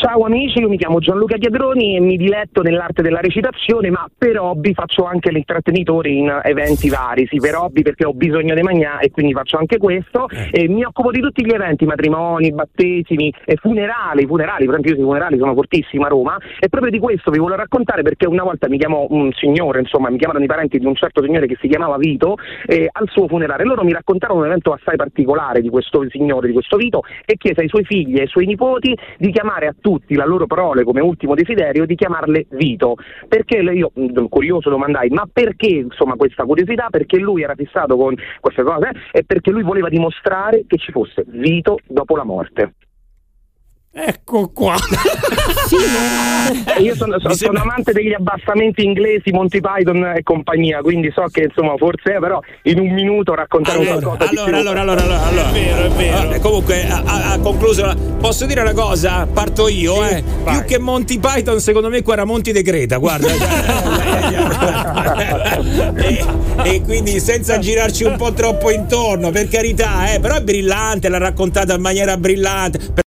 Ciao amici, io mi chiamo Gianluca Chiadroni e mi diletto nell'arte della recitazione, ma per hobby faccio anche l'intrattenitore in eventi vari. Sì, per hobby perché ho bisogno di mangiare e quindi faccio anche questo. E mi occupo di tutti gli eventi, matrimoni, battesimi, e funerali, funerali, per esempio io sui funerali sono fortissima a Roma e proprio di questo vi volevo raccontare perché una volta mi chiamò un signore, insomma mi chiamarono i parenti di un certo signore che si chiamava Vito eh, al suo funerale. Loro mi raccontarono un evento assai particolare di questo signore, di questo Vito e chiese ai suoi figli e ai suoi nipoti di chiamare a tutti la loro prole come ultimo desiderio di chiamarle Vito. Perché io mh, curioso domandai, ma perché insomma questa curiosità? Perché lui era fissato con queste cose e perché lui voleva dimostrare che ci fosse Vito dopo la morte. Ecco qua. Eh, Io sono, sono- sono amante degli abbassamenti inglesi, Monty Python e compagnia, quindi so che insomma forse è, però in un minuto raccontare Allora, qualcosa di allora, più. allora, allora, allora, allora. È vero, è vero. Vabbè, comunque ha, ha- ha concluso. la- Posso dire una cosa? Parto io, eh. Più che Monty Python, secondo me qua era Monty De Creta, guarda. e, e quindi senza girarci un po' troppo intorno, per carità, eh. Però è brillante, l'ha raccontata in maniera brillante.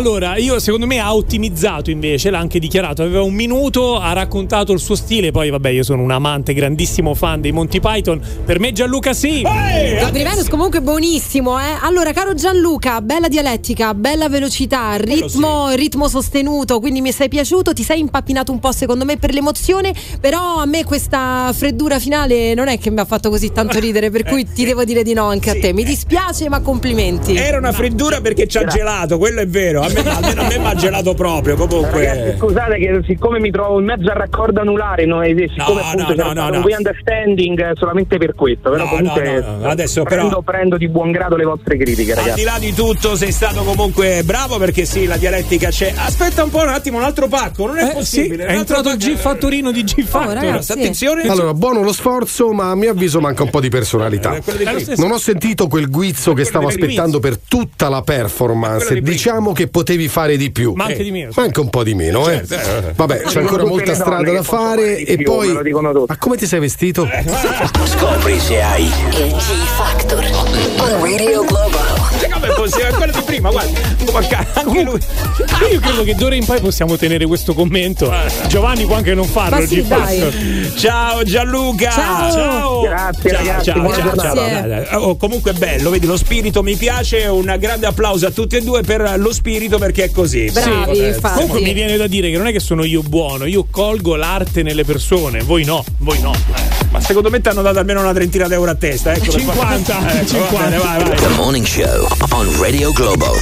Allora, io secondo me ha ottimizzato invece, l'ha anche dichiarato, aveva un minuto, ha raccontato il suo stile, poi vabbè io sono un amante, grandissimo fan dei Monty Python, per me Gianluca sì! Gabri Venus comunque buonissimo, eh. Allora, caro Gianluca, bella dialettica, bella velocità, ritmo, ritmo sostenuto, quindi mi sei piaciuto, ti sei impappinato un po' secondo me per l'emozione, però a me questa freddura finale non è che mi ha fatto così tanto ridere, per cui ti devo dire di no anche a te. Mi dispiace, ma complimenti. Era una freddura perché ci ha gelato, quello è vero. Me, almeno a me mi ha gelato proprio. Comunque. Ragazzi, scusate che siccome mi trovo in mezzo al raccordo anulare, no, e siccome No, appunto no, no, no, un no. understanding eh, solamente per questo, però No, comunque no, no, adesso prendo, però- prendo di buon grado le vostre critiche, Al di ragazzi. là di tutto, sei stato comunque bravo perché sì, la dialettica c'è. Aspetta un po' un attimo, un altro pacco, non è Eh, sì, possibile. è un altro entrato G Fattorino di G Factor. ragazzi. Attenzione. Allora, buono lo sforzo, ma a mio avviso manca un po' di personalità. Eh, prima. Non ho sentito quel guizzo che stavo aspettando per tutta la performance. Diciamo che potevi fare di più. Ma anche Eh, di meno. Manca un po' di meno, eh. Certo, eh. Vabbè, c'è ancora molta strada da fare. E più, poi. Ma come ti sei vestito? Scopri se hai Il G Factor on Radio Globo. Possiamo? Quello di prima, guarda. Anche lui. Io credo che d'ora in poi possiamo tenere questo commento. Giovanni può anche non farlo. Sì. Ciao Gianluca. Ciao. Grazie, Ciao, ragazzi, ciao, ciao, ciao. Dai, dai. Oh, comunque bello, vedi lo spirito mi piace. Un grande applauso a tutti e due per lo spirito perché è così. Bravi, Sì, infatti. Comunque mi viene da dire che non è che sono io buono, io colgo l'arte nelle persone, voi no, voi no. Ma secondo me ti hanno dato almeno una trentina d'euro a testa. Ecco, per 50, fare- ecco, 50. va bene, vai, vai. The Morning Show on Radio Globo.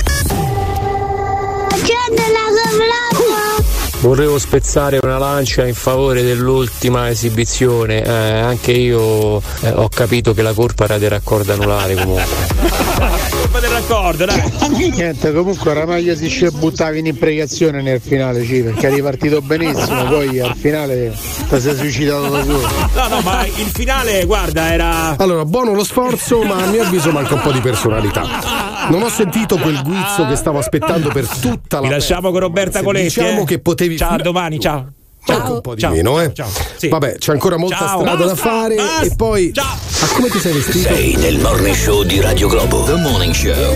Volevo spezzare una lancia in favore dell'ultima esibizione, eh, anche io eh, ho capito che la colpa era del raccordo anulare comunque. Colpa del raccordo, dai. Niente, comunque oramai si ci buttavi in imprecazione nel finale, sì, perché è ripartito benissimo, poi al finale ti sei suicidato da solo. No, no, ma il finale, guarda, era. Allora, buono lo sforzo, ma a mio avviso manca un po' di personalità. Non ho sentito quel guizzo che stavo aspettando per tutta la Vi lasciamo con Roberta. Coletti. Diciamo eh. che potevi Ciao, a domani, ciao. Manca un po' di Ciao. meno, eh. Ciao. Sì. Vabbè, c'è ancora molta Ciao. strada da Basta, fare basta. e poi Ciao. Ma come ti sei vestito? Sei nel Morning Show di Radio Globo. The Morning Show.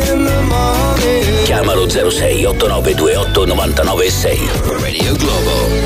Chiamalo 06 8928 996. Radio Globo.